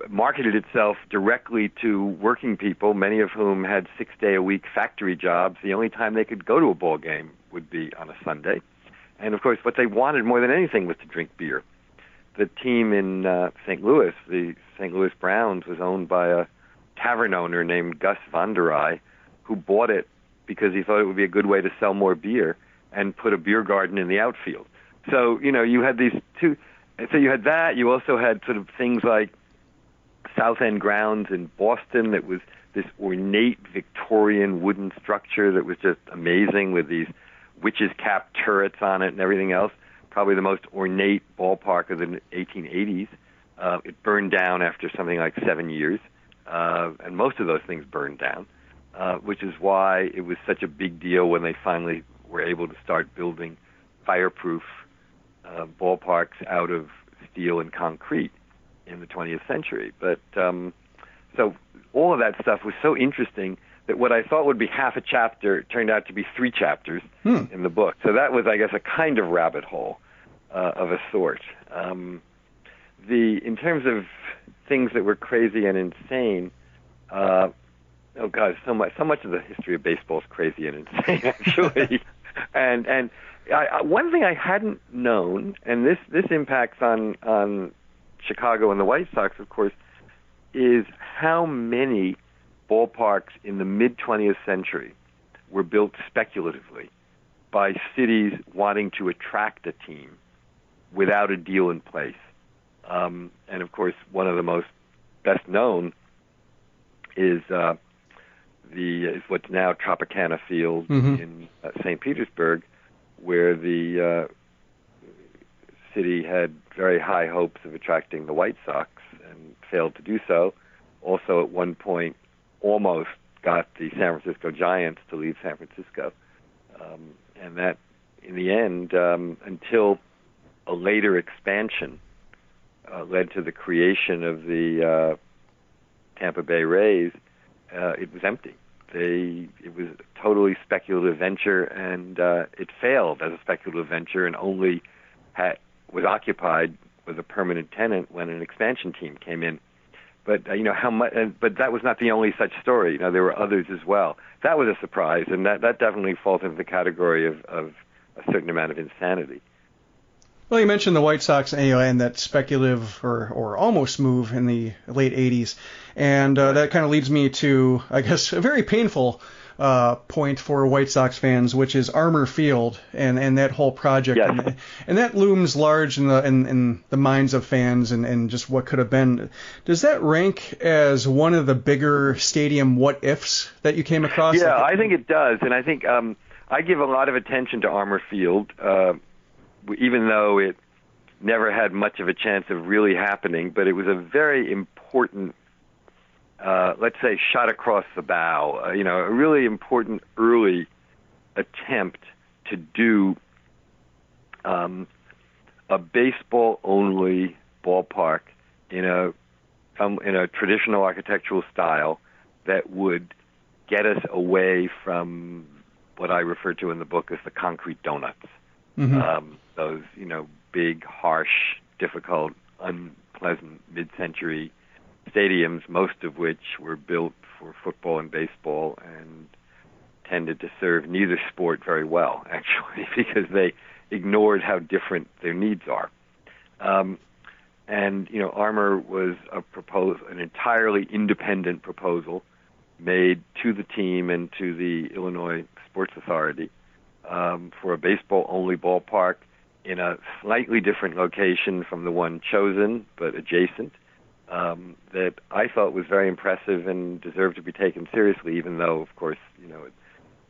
marketed itself directly to working people, many of whom had six day a week factory jobs. The only time they could go to a ball game would be on a Sunday. And of course, what they wanted more than anything was to drink beer. The team in uh, St. Louis, the St. Louis Browns, was owned by a tavern owner named Gus Von der Ahe, who bought it because he thought it would be a good way to sell more beer and put a beer garden in the outfield. So you know, you had these two. So you had that. You also had sort of things like South End grounds in Boston that was this ornate Victorian wooden structure that was just amazing with these witches' cap turrets on it and everything else. Probably the most ornate ballpark of the 1880s. Uh, it burned down after something like seven years, uh, and most of those things burned down, uh, which is why it was such a big deal when they finally were able to start building fireproof uh, ballparks out of steel and concrete in the 20th century. But um, so all of that stuff was so interesting that what I thought would be half a chapter turned out to be three chapters Hmm. in the book. So that was, I guess, a kind of rabbit hole uh, of a sort. Um, the in terms of things that were crazy and insane. Uh, oh God, so much so much of the history of baseball is crazy and insane, actually. and and I, I, one thing I hadn't known, and this this impacts on on Chicago and the White Sox, of course, is how many ballparks in the mid 20th century were built speculatively by cities wanting to attract a team without a deal in place. Um, and of course, one of the most best known is uh, the is what's now Tropicana Field Mhm. in uh, St. Petersburg, where the uh, city had very high hopes of attracting the White Sox and failed to do so. Also, at one point, almost got the San Francisco Giants to leave San Francisco, um, and that, in the end, um, until a later expansion uh, led to the creation of the uh, Tampa Bay Rays, uh, it was empty. They it was a totally speculative venture, and uh, it failed as a speculative venture, and only had was occupied with a permanent tenant when an expansion team came in. But uh, you know how much, and, but that was not the only such story. You know there were others as well. That was a surprise, and that that definitely falls into the category of of a certain amount of insanity. Well, you mentioned the White Sox and that speculative or, or almost move in the late 80s. And uh, that kind of leads me to, I guess, a very painful uh, point for White Sox fans, which is Armour Field and, and that whole project. Yes. And, and that looms large in the, in, in the minds of fans and, and just what could have been. Does that rank as one of the bigger stadium what ifs that you came across? Yeah, Like- I think it does, and I think um, I give a lot of attention to Armour Field, uh, even though it never had much of a chance of really happening. But it was a very important, uh, let's say, shot across the bow. Uh, you know, a really important early attempt to do um, a baseball-only ballpark in a um, in a traditional architectural style that would get us away from what I refer to in the book as the concrete donuts. Mhm. Um, those, you know, big, harsh, difficult, unpleasant mid-century stadiums, most of which were built for football and baseball and tended to serve neither sport very well, actually, because they ignored how different their needs are. Um, and you know, Armour was a propose an entirely independent proposal made to the team and to the Illinois Sports Authority um, for a baseball-only ballpark in a slightly different location from the one chosen, but adjacent. Um, that I thought was very impressive and deserved to be taken seriously, even though, of course, you know, it,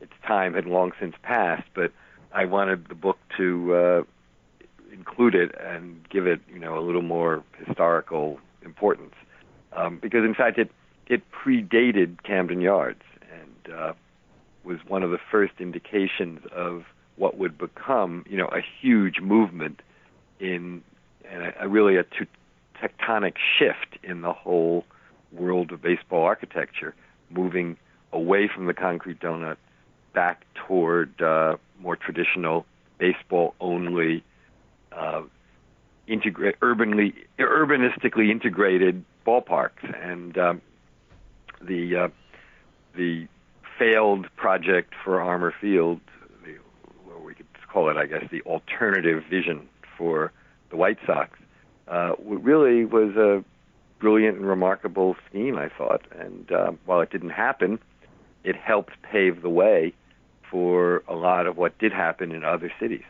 its time had long since passed. But I wanted the book to uh, include it and give it, you know, a little more historical importance, um, because in fact it it predated Camden Yards and uh, was one of the first indications of what would become, you know, a huge movement in and a, a really a tectonic shift in the whole world of baseball architecture, moving away from the concrete donut back toward uh, more traditional baseball only uh, integrate urbanly urbanistically integrated ballparks. And um, the uh, the failed project for Armour Field the, or we could call it I guess the alternative vision for the White Sox uh, really was a brilliant and remarkable scheme I thought and uh, while it didn't happen it helped pave the way for a lot of what did happen in other cities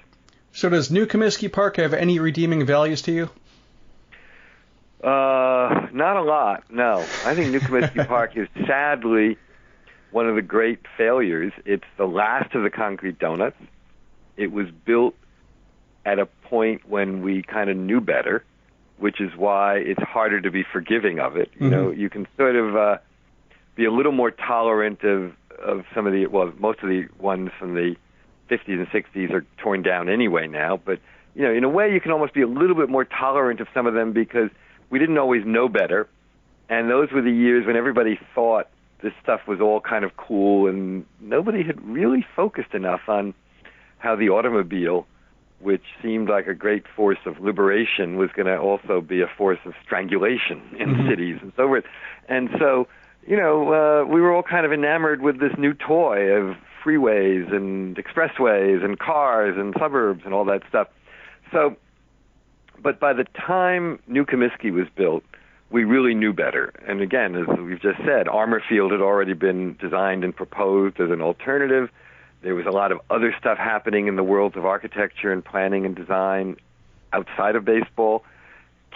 So does New Comiskey Park have any redeeming values to you? Uh, not a lot. No, I think New Comiskey Park is sadly one of the great failures. It's the last of the concrete donuts. It was built at a point when we kind of knew better, which is why it's harder to be forgiving of it. You know, you can sort of uh, be a little more tolerant of of some of the well, most of the ones from the 50s and 60s are torn down anyway now. But you know, in a way, you can almost be a little bit more tolerant of some of them because we didn't always know better, and those were the years when everybody thought this stuff was all kind of cool, and nobody had really focused enough on how the automobile, which seemed like a great force of liberation, was going to also be a force of strangulation in cities and so forth. And so, you know, uh, we were all kind of enamored with this new toy of freeways and expressways and cars and suburbs and all that stuff. So, but by the time New Comiskey was built, we really knew better. And again, as we've just said, Armour Field had already been designed and proposed as an alternative. There was a lot of other stuff happening in the worlds of architecture and planning and design outside of baseball.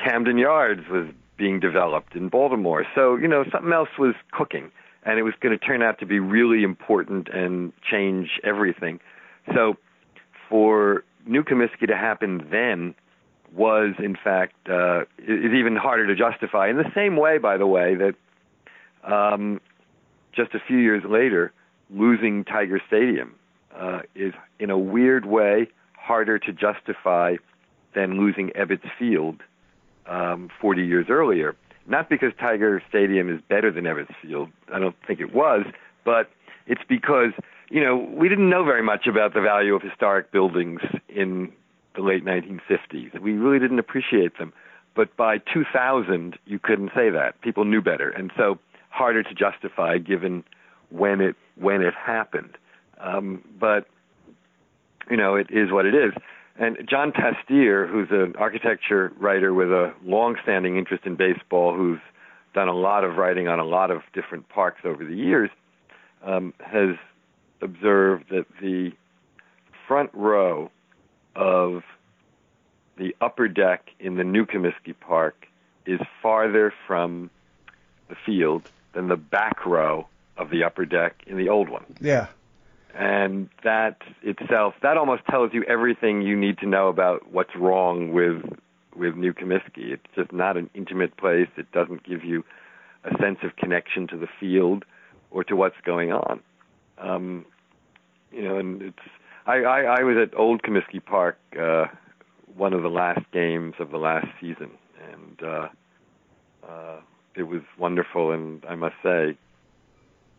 Camden Yards was being developed in Baltimore. So, you know, something else was cooking, and it was going to turn out to be really important and change everything. So, for New Comiskey to happen then was, in fact, uh, is even harder to justify. In the same way, by the way, that um, just a few years later, losing Tiger Stadium uh, is, in a weird way, harder to justify than losing Ebbets Field um, 40 years earlier. Not because Tiger Stadium is better than Ebbets Field, I don't think it was, but it's because you know we didn't know very much about the value of historic buildings in the late 1950s. We really didn't appreciate them. But by 2000, you couldn't say that. People knew better, and so harder to justify given when it when it happened. Um, but you know, it is what it is. And John Pastier, who's an architecture writer with a long-standing interest in baseball, who's done a lot of writing on a lot of different parks over the years, um, has observed that the front row of the upper deck in the new Comiskey Park is farther from the field than the back row of the upper deck in the old one. Yeah. And that itself, that almost tells you everything you need to know about what's wrong with with New Comiskey. It's just not an intimate place. It doesn't give you a sense of connection to the field or to what's going on. Um, you know, and it's I, I, I was at Old Comiskey Park uh, one of the last games of the last season, and uh, uh, it was wonderful. And I must say,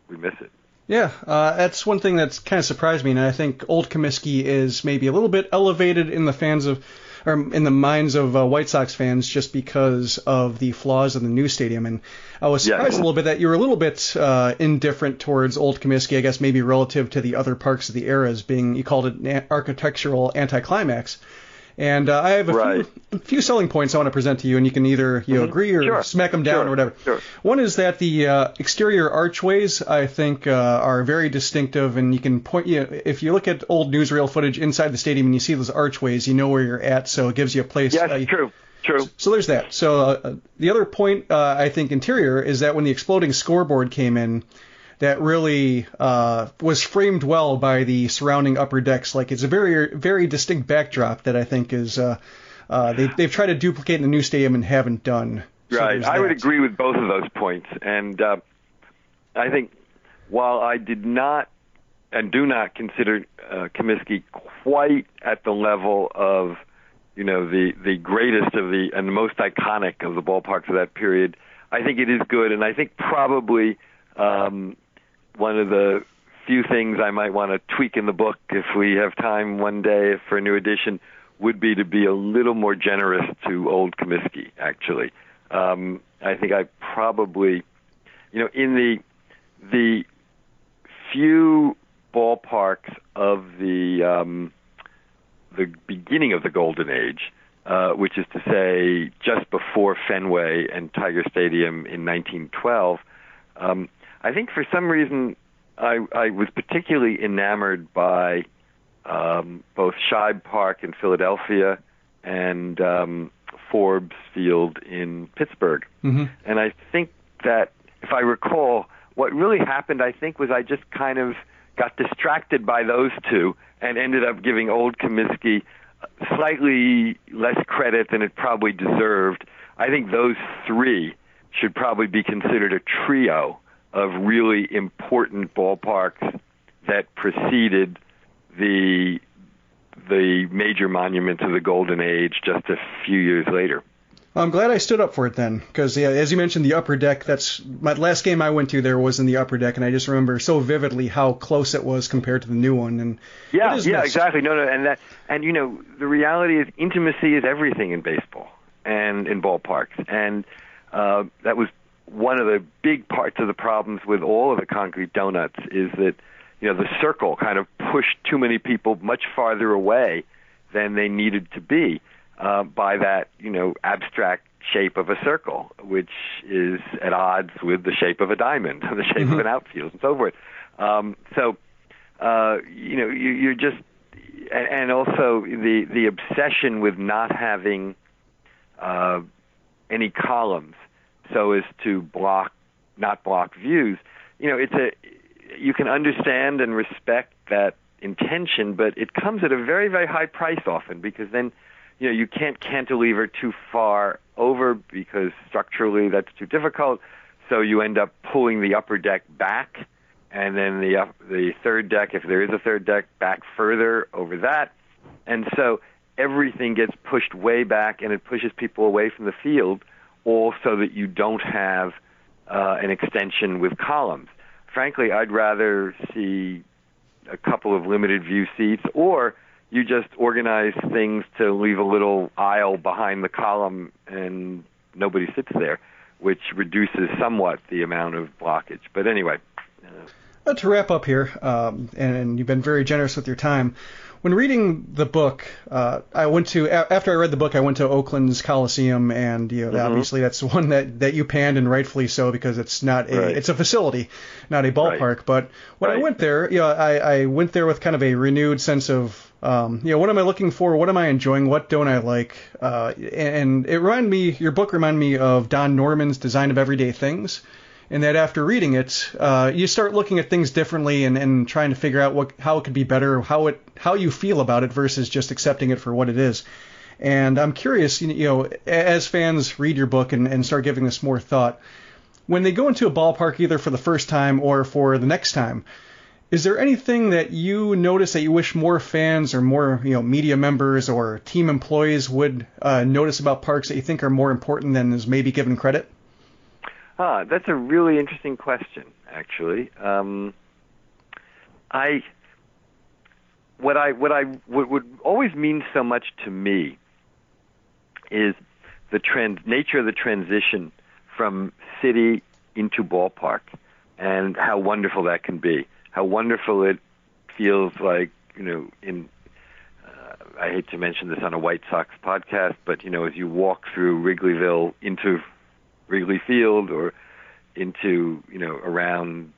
we miss it. Yeah, uh, that's one thing that's kind of surprised me, and I think Old Comiskey is maybe a little bit elevated in the fans of, or in the minds of uh, White Sox fans, just because of the flaws in the new stadium. And I was surprised Yes. a little bit that you were a little bit uh, indifferent towards Old Comiskey. I guess maybe relative to the other parks of the era as being you called it an architectural anticlimax. And uh, I have a, Right. few, a few selling points I want to present to you, and you can either you know, agree or Mm-hmm. Sure. smack them down Sure. or whatever. Sure. One is that the uh, exterior archways, I think, uh, are very distinctive, and you can point. You know, if you look at old newsreel footage inside the stadium and you see those archways, you know where you're at, so it gives you a place. Yes, uh, true, true. So there's that. So uh, the other point uh, I think interior is that when the exploding scoreboard came in, that really uh, was framed well by the surrounding upper decks. Like it's a very very distinct backdrop that I think is uh, uh, they, they've tried to duplicate in the new stadium and haven't done. So Right. I would agree with both of those points. And uh, I think while I did not and do not consider uh, Comiskey quite at the level of, you know, the, the greatest of the and the most iconic of the ballparks of that period, I think it is good. And I think probably um, one of the few things I might want to tweak in the book if we have time one day for a new edition would be to be a little more generous to old Comiskey, actually. Um, I think I probably, you know, in the the few ballparks of the um, the beginning of the Golden Age, uh, which is to say just before Fenway and Tiger Stadium in 1912, um, I think for some reason I, I was particularly enamored by um, both Shibe Park in Philadelphia and um, Forbes Field in Pittsburgh. Mm-hmm. And I think that, if I recall, what really happened, I think, was I just kind of got distracted by those two and ended up giving Old Comiskey slightly less credit than it probably deserved. I think those three should probably be considered a trio of really important ballparks that preceded the the major monuments of the Golden Age just a few years later. I'm glad I stood up for it then, because yeah, as you mentioned, the upper deck. That's my last game I went to. There was in the upper deck, and I just remember so vividly how close it was compared to the new one. And yeah, yeah, missed. exactly. No, no, and that, and you know, the reality is intimacy is everything in baseball and in ballparks, and uh, that was one of the big parts of the problems with all of the concrete donuts is that you know the circle kind of pushed too many people much farther away than they needed to be uh, by that you know abstract shape of a circle, which is at odds with the shape of a diamond, or the shape of an outfield, and so forth. Um, so uh, you know you, you're just and and also the the obsession with not having uh, any columns so as to block not block views. You know, it's a you can understand and respect that intention, but it comes at a very very high price often because then you know you can't cantilever too far over because structurally that's too difficult. So you end up pulling the upper deck back, and then the up, the third deck, if there is a third deck, back further over that, and so everything gets pushed way back, and it pushes people away from the field, all so that you don't have uh, an extension with columns. Frankly, I'd rather see a couple of limited view seats, or you just organize things to leave a little aisle behind the column and nobody sits there, which reduces somewhat the amount of blockage. But anyway, Uh, to wrap up here, um, and you've been very generous with your time. When reading the book, uh, I went to after I read the book, I went to Oakland's Coliseum, and you know, obviously that's one that, that you panned, and rightfully so because it's not a Right. it's a facility, not a ballpark. But when I went there, you know, I, I went there with kind of a renewed sense of um, you know, what am I looking for? What am I enjoying? What don't I like? Uh, and it reminded me, your book reminded me of Don Norman's Design of Everyday Things and that after reading it, uh, you start looking at things differently and, and trying to figure out what how it could be better, how it how you feel about it versus just accepting it for what it is. And I'm curious, you know, as fans read your book and, and start giving this more thought, when they go into a ballpark either for the first time or for the next time, is there anything that you notice that you wish more fans or more you know media members or team employees would uh, notice about parks that you think are more important than is maybe given credit? Ah, that's a really interesting question, actually. Um, I what I what I what would always mean so much to me is the trans nature of the transition from city into ballpark, and how wonderful that can be. How wonderful it feels like you know in uh, I hate to mention this on a White Sox podcast, but you know, as you walk through Wrigleyville into Wrigley Field or into you know around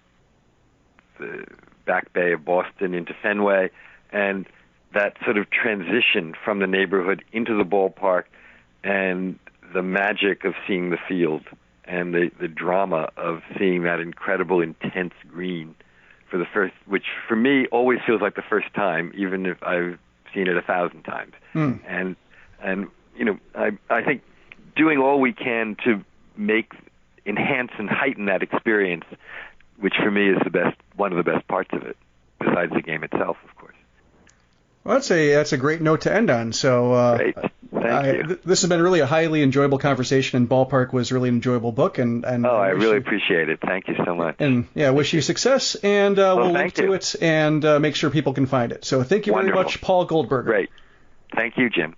the back bay of Boston into Fenway, and that sort of transition from the neighborhood into the ballpark, and the magic of seeing the field, and the the drama of seeing that incredible intense green for the first, which for me always feels like the first time, even if I've seen it a thousand times. Hmm. And and you know, I I think doing all we can to make enhance and heighten that experience, which for me is the best one of the best parts of it, besides the game itself, of course. Well, that's a that's a great note to end on. So, uh, Great. Thank I, you. th- this has been really a highly enjoyable conversation, and Ballpark was really an enjoyable book. And and Oh, I wish really you- appreciate it. Thank you so much. and yeah, wish you success, and uh, Well, we'll link thank to it and uh, make sure people can find it. So, thank you very much, Paul Goldberger. Great. Thank you, Jim.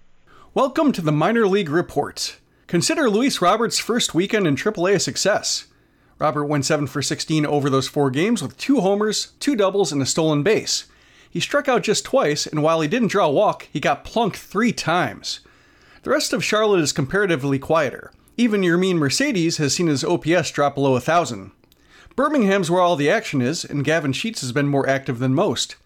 Welcome to the Minor League Report. Consider Luis Robert's first weekend in AAA a success. Robert went 7 for 16 over those four games with two homers, two doubles, and a stolen base. He struck out just twice, and while he didn't draw a walk, he got plunked three times. The rest of Charlotte is comparatively quieter. Even Yermín Mercedes has seen his OPS drop below 1,000. Birmingham's where all the action is, and Gavin Sheets has been more active than most.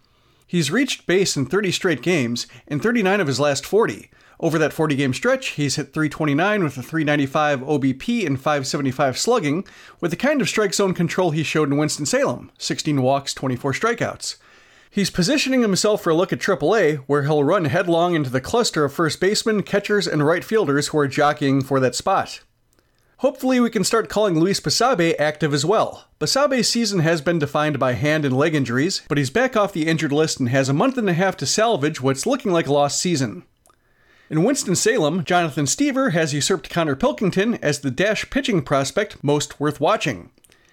He's reached base in 30 straight games and 39 of his last 40. Over that 40 game stretch, he's hit 329 with a 395 OBP and 575 slugging, with the kind of strike zone control he showed in Winston-Salem 16 walks, 24 strikeouts. He's positioning himself for a look at AAA, where he'll run headlong into the cluster of first basemen, catchers, and right fielders who are jockeying for that spot. Hopefully, we can start calling Luis Basabe active as well. Basabe's season has been defined by hand and leg injuries, but he's back off the injured list and has a month and a half to salvage what's looking like a lost season. In Winston-Salem, Jonathan Stiever has usurped Connor Pilkington as the dash pitching prospect most worth watching.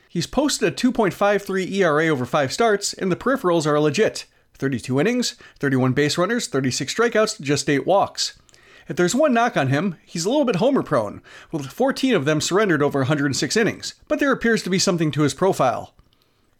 He's posted a 2.53 ERA over 5 starts, and the peripherals are legit 32 innings, 31 base runners, 36 strikeouts, just 8 walks. If there's one knock on him, he's a little bit homer prone, with 14 of them surrendered over 106 innings, but there appears to be something to his profile.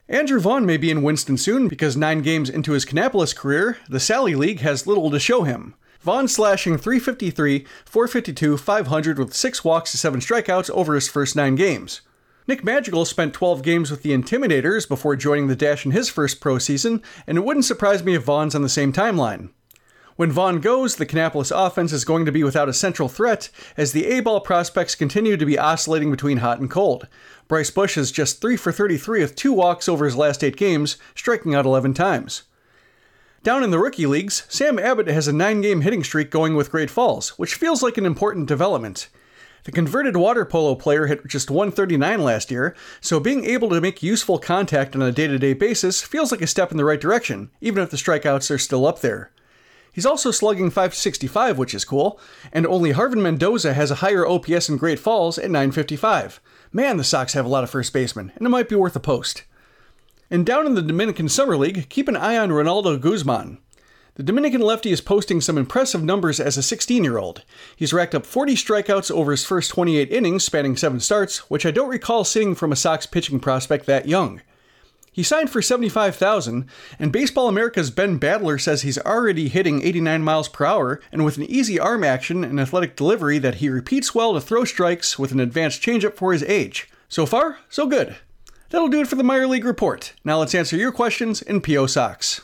Andrew Vaughn may be in Winston soon because nine games into his Kannapolis career, the Sally League has little to show him. Vaughn slashing 353, 452, 500 with six walks to seven strikeouts over his first nine games. Nick Madrigal spent 12 games with the Intimidators before joining the Dash in his first pro season, and it wouldn't surprise me if Vaughn's on the same timeline. When Vaughn goes, the Kannapolis offense is going to be without a central threat as the A ball prospects continue to be oscillating between hot and cold. Bryce Bush is just 3 for 33 with two walks over his last eight games, striking out 11 times. Down in the rookie leagues, Sam Abbott has a nine game hitting streak going with Great Falls, which feels like an important development. The converted water polo player hit just 139 last year, so being able to make useful contact on a day to day basis feels like a step in the right direction, even if the strikeouts are still up there. He's also slugging 565, which is cool, and only Harvin Mendoza has a higher OPS in Great Falls at 955. Man, the Sox have a lot of first basemen, and it might be worth a post. And down in the Dominican Summer League, keep an eye on Ronaldo Guzman. The Dominican lefty is posting some impressive numbers as a 16 year old. He's racked up 40 strikeouts over his first 28 innings, spanning seven starts, which I don't recall seeing from a Sox pitching prospect that young. He signed for 75,000, and Baseball America's Ben Badler says he's already hitting 89 miles per hour and with an easy arm action and athletic delivery that he repeats well to throw strikes with an advanced changeup for his age. So far, so good. That'll do it for the Minor League Report. Now let's answer your questions in PO Sox.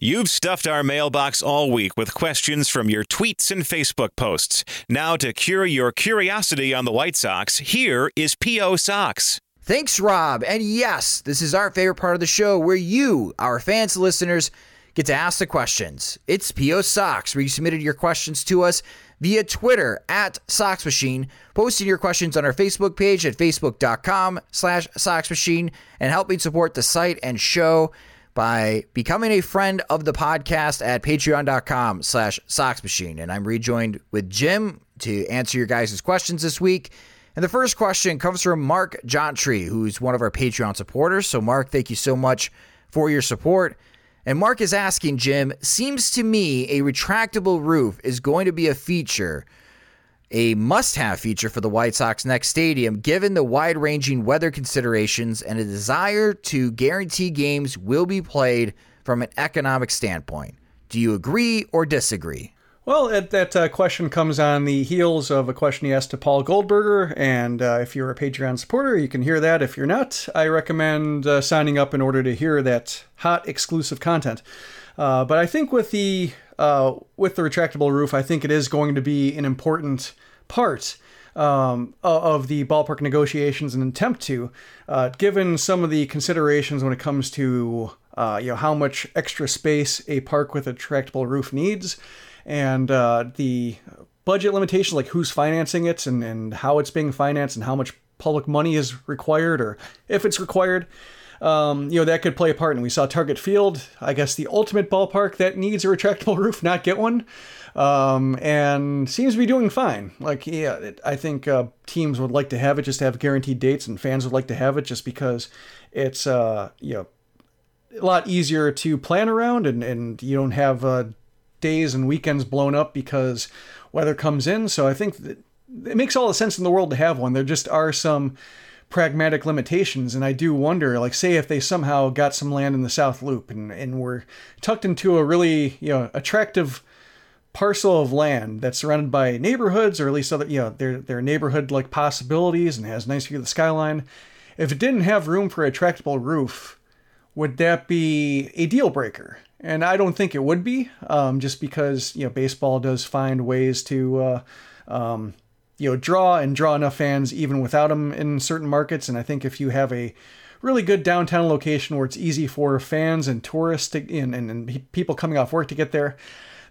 You've stuffed our mailbox all week with questions from your tweets and Facebook posts. Now, to cure your curiosity on the White Sox, here is P.O. Sox. Thanks, Rob. And yes, this is our favorite part of the show where you, our fans, listeners, get to ask the questions. It's PO Sox, where you submitted your questions to us via Twitter at Sox Machine, posting your questions on our Facebook page at facebook.com slash Sox Machine, and helping support the site and show by becoming a friend of the podcast at patreon.com slash Sox Machine. And I'm rejoined with Jim to answer your guys' questions this week. And the first question comes from Mark Jontry, who's one of our Patreon supporters. So, Mark, thank you so much for your support. And Mark is asking, Jim, seems to me a retractable roof is going to be a feature, a must have feature for the White Sox next stadium, given the wide ranging weather considerations and a desire to guarantee games will be played from an economic standpoint. Do you agree or disagree? Well, it, that uh, question comes on the heels of a question he asked to Paul Goldberger, and uh, if you're a Patreon supporter, you can hear that. If you're not, I recommend uh, signing up in order to hear that hot exclusive content. Uh, but I think with the uh, with the retractable roof, I think it is going to be an important part um, of the ballpark negotiations and attempt to, uh, given some of the considerations when it comes to you know how much extra space a park with a retractable roof needs and uh, the budget limitations, like who's financing it and, and how it's being financed and how much public money is required or if it's required. Um, you know, that could play a part. And we saw Target Field, I guess the ultimate ballpark that needs a retractable roof, not get one. Um, and seems to be doing fine. Like, yeah, it, I think uh, teams would like to have it just to have guaranteed dates, and fans would like to have it just because it's, uh, you know, a lot easier to plan around and, and you don't have uh, days and weekends blown up because weather comes in. So I think it makes all the sense in the world to have one. There just are some pragmatic limitations and i do wonder like say if they somehow got some land in the south loop and, and were tucked into a really you know attractive parcel of land that's surrounded by neighborhoods or at least other you know their their neighborhood like possibilities and has nice view of the skyline if it didn't have room for a retractable roof would that be a deal breaker? And I don't think it would be, um, just because you know baseball does find ways to uh, um, you know draw and draw enough fans even without them in certain markets. And I think if you have a really good downtown location where it's easy for fans and tourists to, and, and, and people coming off work to get there,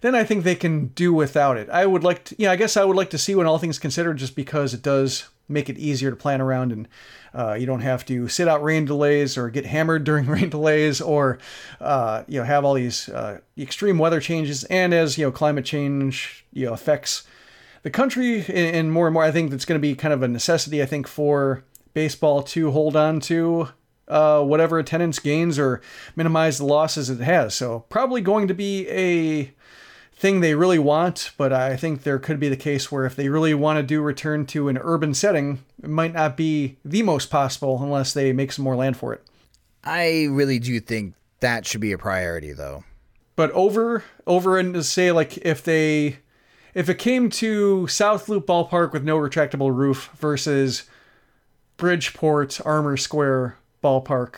then I think they can do without it. I would like to, yeah, I guess I would like to see when all things considered, just because it does make it easier to plan around and uh, you don't have to sit out rain delays or get hammered during rain delays or uh, you know have all these uh, extreme weather changes and as you know climate change you know affects the country and more and more I think that's going to be kind of a necessity I think for baseball to hold on to uh, whatever attendance gains or minimize the losses it has. So probably going to be a thing they really want, but I think there could be the case where if they really want to do return to an urban setting, it might not be the most possible unless they make some more land for it. I really do think that should be a priority though. But over over and say like if they if it came to South Loop Ballpark with no retractable roof versus Bridgeport Armour Square Ballpark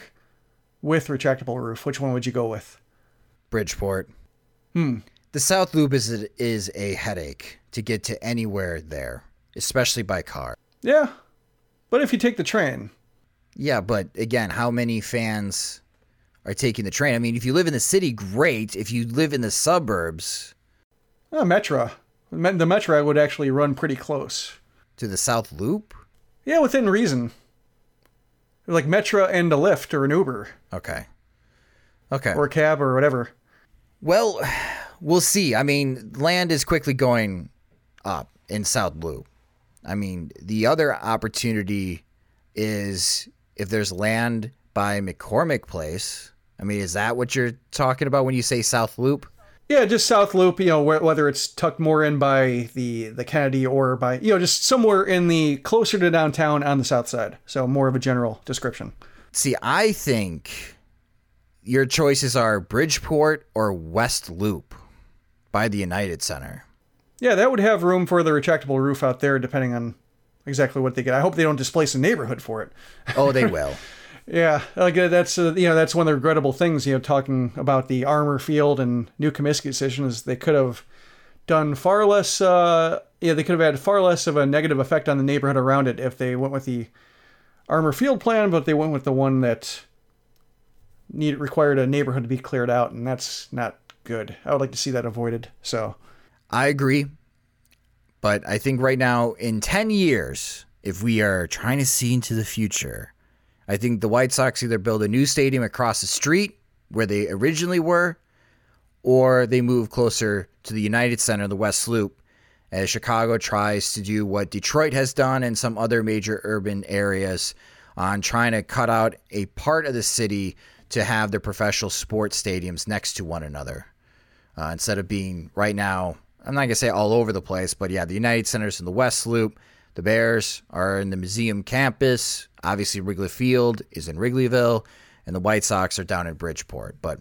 with retractable roof, which one would you go with? Bridgeport. Hmm. The South Loop is is a headache to get to anywhere there, especially by car. Yeah. But if you take the train. Yeah, but again, how many fans are taking the train? I mean, if you live in the city, great. If you live in the suburbs, uh, Metra. The Metra would actually run pretty close. To the South Loop? Yeah, within reason. Like Metra and a Lyft or an Uber. Okay. Okay. Or a cab or whatever. Well, we'll see. I mean, land is quickly going up in South Loop. I mean, the other opportunity is if there's land by McCormick Place. I mean, is that what you're talking about when you say South Loop? Yeah, just South Loop. You know, whether it's tucked more in by the the Kennedy or by you know just somewhere in the closer to downtown on the south side. So more of a general description. See, I think your choices are Bridgeport or West Loop by the United Center. Yeah, that would have room for the retractable roof out there, depending on exactly what they get. I hope they don't displace a neighborhood for it. Oh, they will. yeah, like uh, that's uh, you know that's one of the regrettable things. You know, talking about the Armour Field and New Comiskey decision is they could have done far less. Uh, yeah, they could have had far less of a negative effect on the neighborhood around it if they went with the Armour Field plan, but they went with the one that need required a neighborhood to be cleared out, and that's not good. I would like to see that avoided. So I agree. But I think right now, in 10 years, if we are trying to see into the future, I think the White Sox either build a new stadium across the street where they originally were, or they move closer to the United Center, the West Loop, as Chicago tries to do what Detroit has done and some other major urban areas on trying to cut out a part of the city to have their professional sports stadiums next to one another uh, instead of being right now. I'm not gonna say all over the place, but yeah, the United Center's in the West Loop. The Bears are in the museum campus. Obviously, Wrigley Field is in Wrigleyville, and the White Sox are down in Bridgeport. But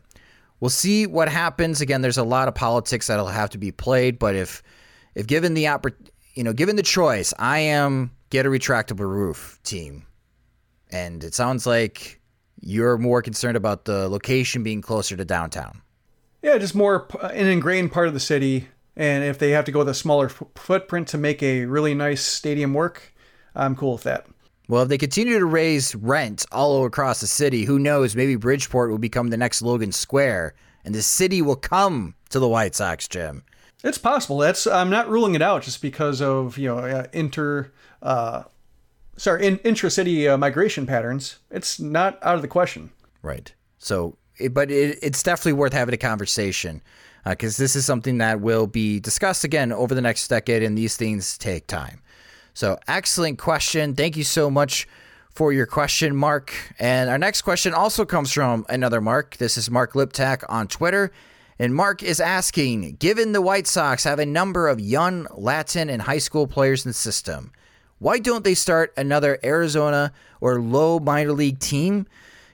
we'll see what happens. Again, there's a lot of politics that'll have to be played. But if if given the oppor- you know, given the choice, I am get a retractable roof team, and it sounds like you're more concerned about the location being closer to downtown. Yeah, just more an ingrained part of the city. And if they have to go with a smaller f- footprint to make a really nice stadium work, I'm cool with that. Well, if they continue to raise rent all across the city, who knows? Maybe Bridgeport will become the next Logan Square, and the city will come to the White Sox gym. It's possible. That's I'm not ruling it out just because of you know uh, inter, uh, sorry, in, intra-city uh, migration patterns. It's not out of the question. Right. So but it, it's definitely worth having a conversation because uh, this is something that will be discussed again over the next decade, and these things take time. So, excellent question. Thank you so much for your question, Mark. And our next question also comes from another Mark. This is Mark Liptak on Twitter. And Mark is asking Given the White Sox have a number of young Latin and high school players in the system, why don't they start another Arizona or low minor league team?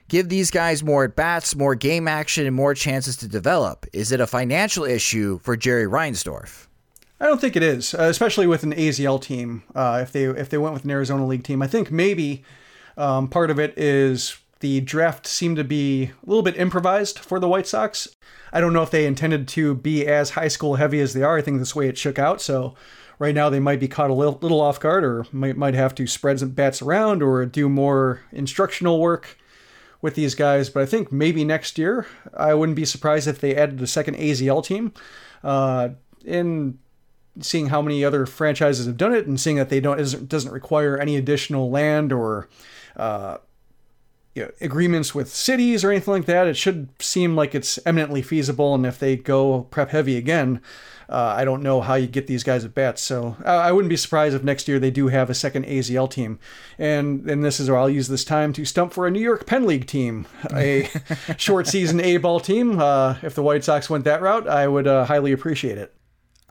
Give these guys more at bats, more game action, and more chances to develop? Is it a financial issue for Jerry Reinsdorf? I don't think it is, uh, especially with an AZL team. Uh, if they if they went with an Arizona League team, I think maybe um, part of it is the draft seemed to be a little bit improvised for the White Sox. I don't know if they intended to be as high school heavy as they are. I think this way it shook out. So right now they might be caught a little, little off guard or might, might have to spread some bats around or do more instructional work with these guys. But I think maybe next year, I wouldn't be surprised if they added a second AZL team. Uh, in seeing how many other franchises have done it and seeing that they don't doesn't require any additional land or uh, you know, agreements with cities or anything like that, it should seem like it's eminently feasible. And if they go prep heavy again, uh, I don't know how you get these guys at bats. So I, I, wouldn't be surprised if next year they do have a second AZL team. And and this is where I'll use this time to stump for a New York Penn League team, a short season A ball team. Uh, if the White Sox went that route, I would uh, highly appreciate it.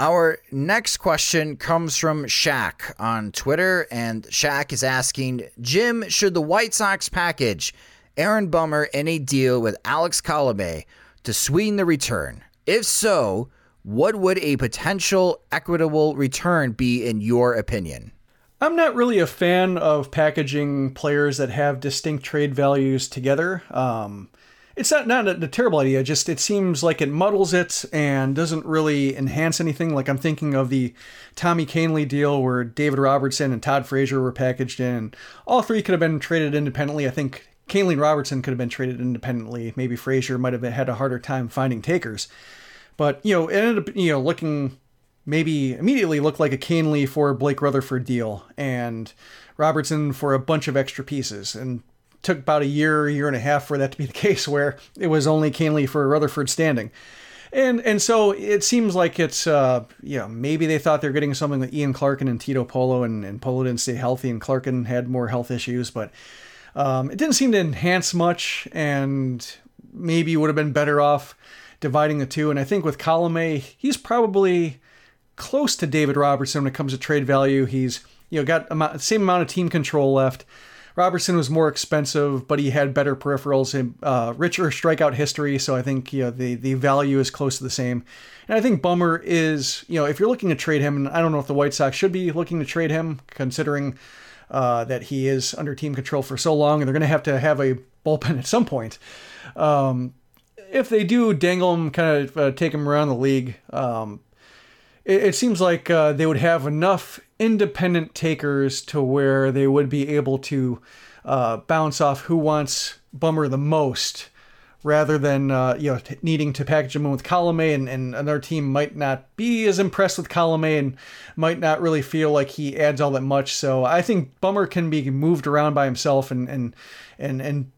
Our next question comes from Shaq on Twitter, and Shaq is asking Jim, should the White Sox package Aaron Bummer in a deal with Alex Colome to sweeten the return? If so, what would a potential equitable return be in your opinion? I'm not really a fan of packaging players that have distinct trade values together. Um, it's not not a, a, terrible idea. Just it seems like it muddles it and doesn't really enhance anything. Like I'm thinking of the Tommy Kahnle deal where David Robertson and Todd Frazier were packaged in, all three could have been traded independently. I think Kahnle and Robertson could have been traded independently. Maybe Frazier might have had a harder time finding takers, but you know it ended up you know looking maybe immediately looked like a Kahnle for Blake Rutherford deal and Robertson for a bunch of extra pieces and took about a year, year and a half for that to be the case, where it was only Kahnle for Rutherford standing. And and so it seems like it's uh you know maybe they thought they're getting something with Ian Clarkin and Tito Polo and, and Polo didn't stay healthy and Clarkin had more health issues, but um, it didn't seem to enhance much and maybe would have been better off dividing the two. And I think with Colome, he's probably close to David Robertson when it comes to trade value. He's you know got the same amount of team control left. Robertson was more expensive, but he had better peripherals and uh, richer strikeout history. So I think you know, the the value is close to the same. And I think Bummer is you know if you're looking to trade him, and I don't know if the White Sox should be looking to trade him, considering uh, that he is under team control for so long, and they're going to have to have a bullpen at some point. Um, if they do dangle him, kind of uh, take him around the league, um, it, it, seems like uh, they would have enough independent takers to where they would be able to uh, bounce off who wants Bummer the most rather than uh, you know t- needing to package him with Colome and, and another team might not be as impressed with Colome and might not really feel like he adds all that much. So I think Bummer can be moved around by himself and and and and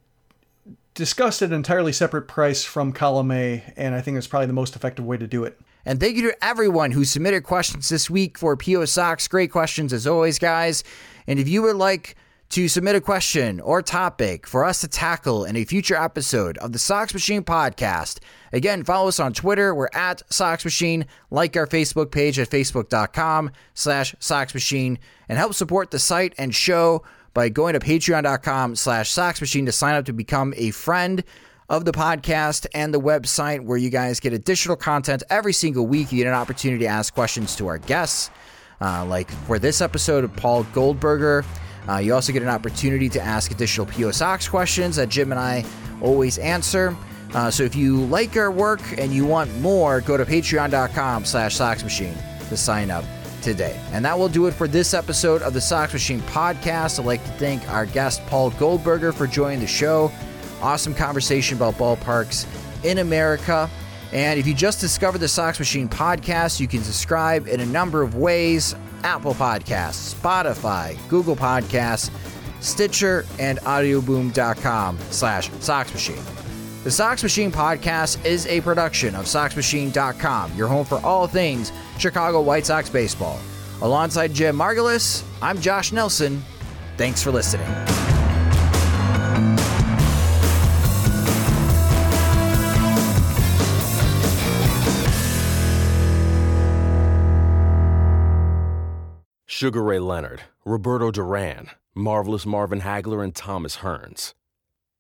discussed at an entirely separate price from Colome, and I think it's probably the most effective way to do it. And thank you to everyone who submitted questions this week for PO Sox. Great questions as always, guys. And if you would like to submit a question or topic for us to tackle in a future episode of the Sox Machine podcast, again, follow us on Twitter. We're at Sox Machine. Like our Facebook page at facebook.com slash Sox Machine and help support the site and show by going to patreon.com slash Sox Machine to sign up to become a friend of the podcast and the website where you guys get additional content every single week. You get an opportunity to ask questions to our guests. Uh, like for this episode of Paul Goldberger, uh, you also get an opportunity to ask additional PO Sox questions that Jim and I always answer. Uh, so if you like our work and you want more, go to patreon.com slash Sox Machine to sign up today. And that will do it for this episode of the Sox Machine podcast. I'd like to thank our guest, Paul Goldberger, for joining the show. Awesome conversation about ballparks in America. And if you just discovered the Sox Machine podcast, you can subscribe in a number of ways Apple Podcasts, Spotify, Google Podcasts, Stitcher, and audioboom.com slash Sox Machine. The Sox Machine podcast is a production of SoxMachine.com, your home for all things Chicago White Sox baseball. Alongside Jim Margalus, I'm Josh Nelson. Thanks for listening. Sugar Ray Leonard, Roberto Duran, Marvelous Marvin Hagler, and Thomas Hearns.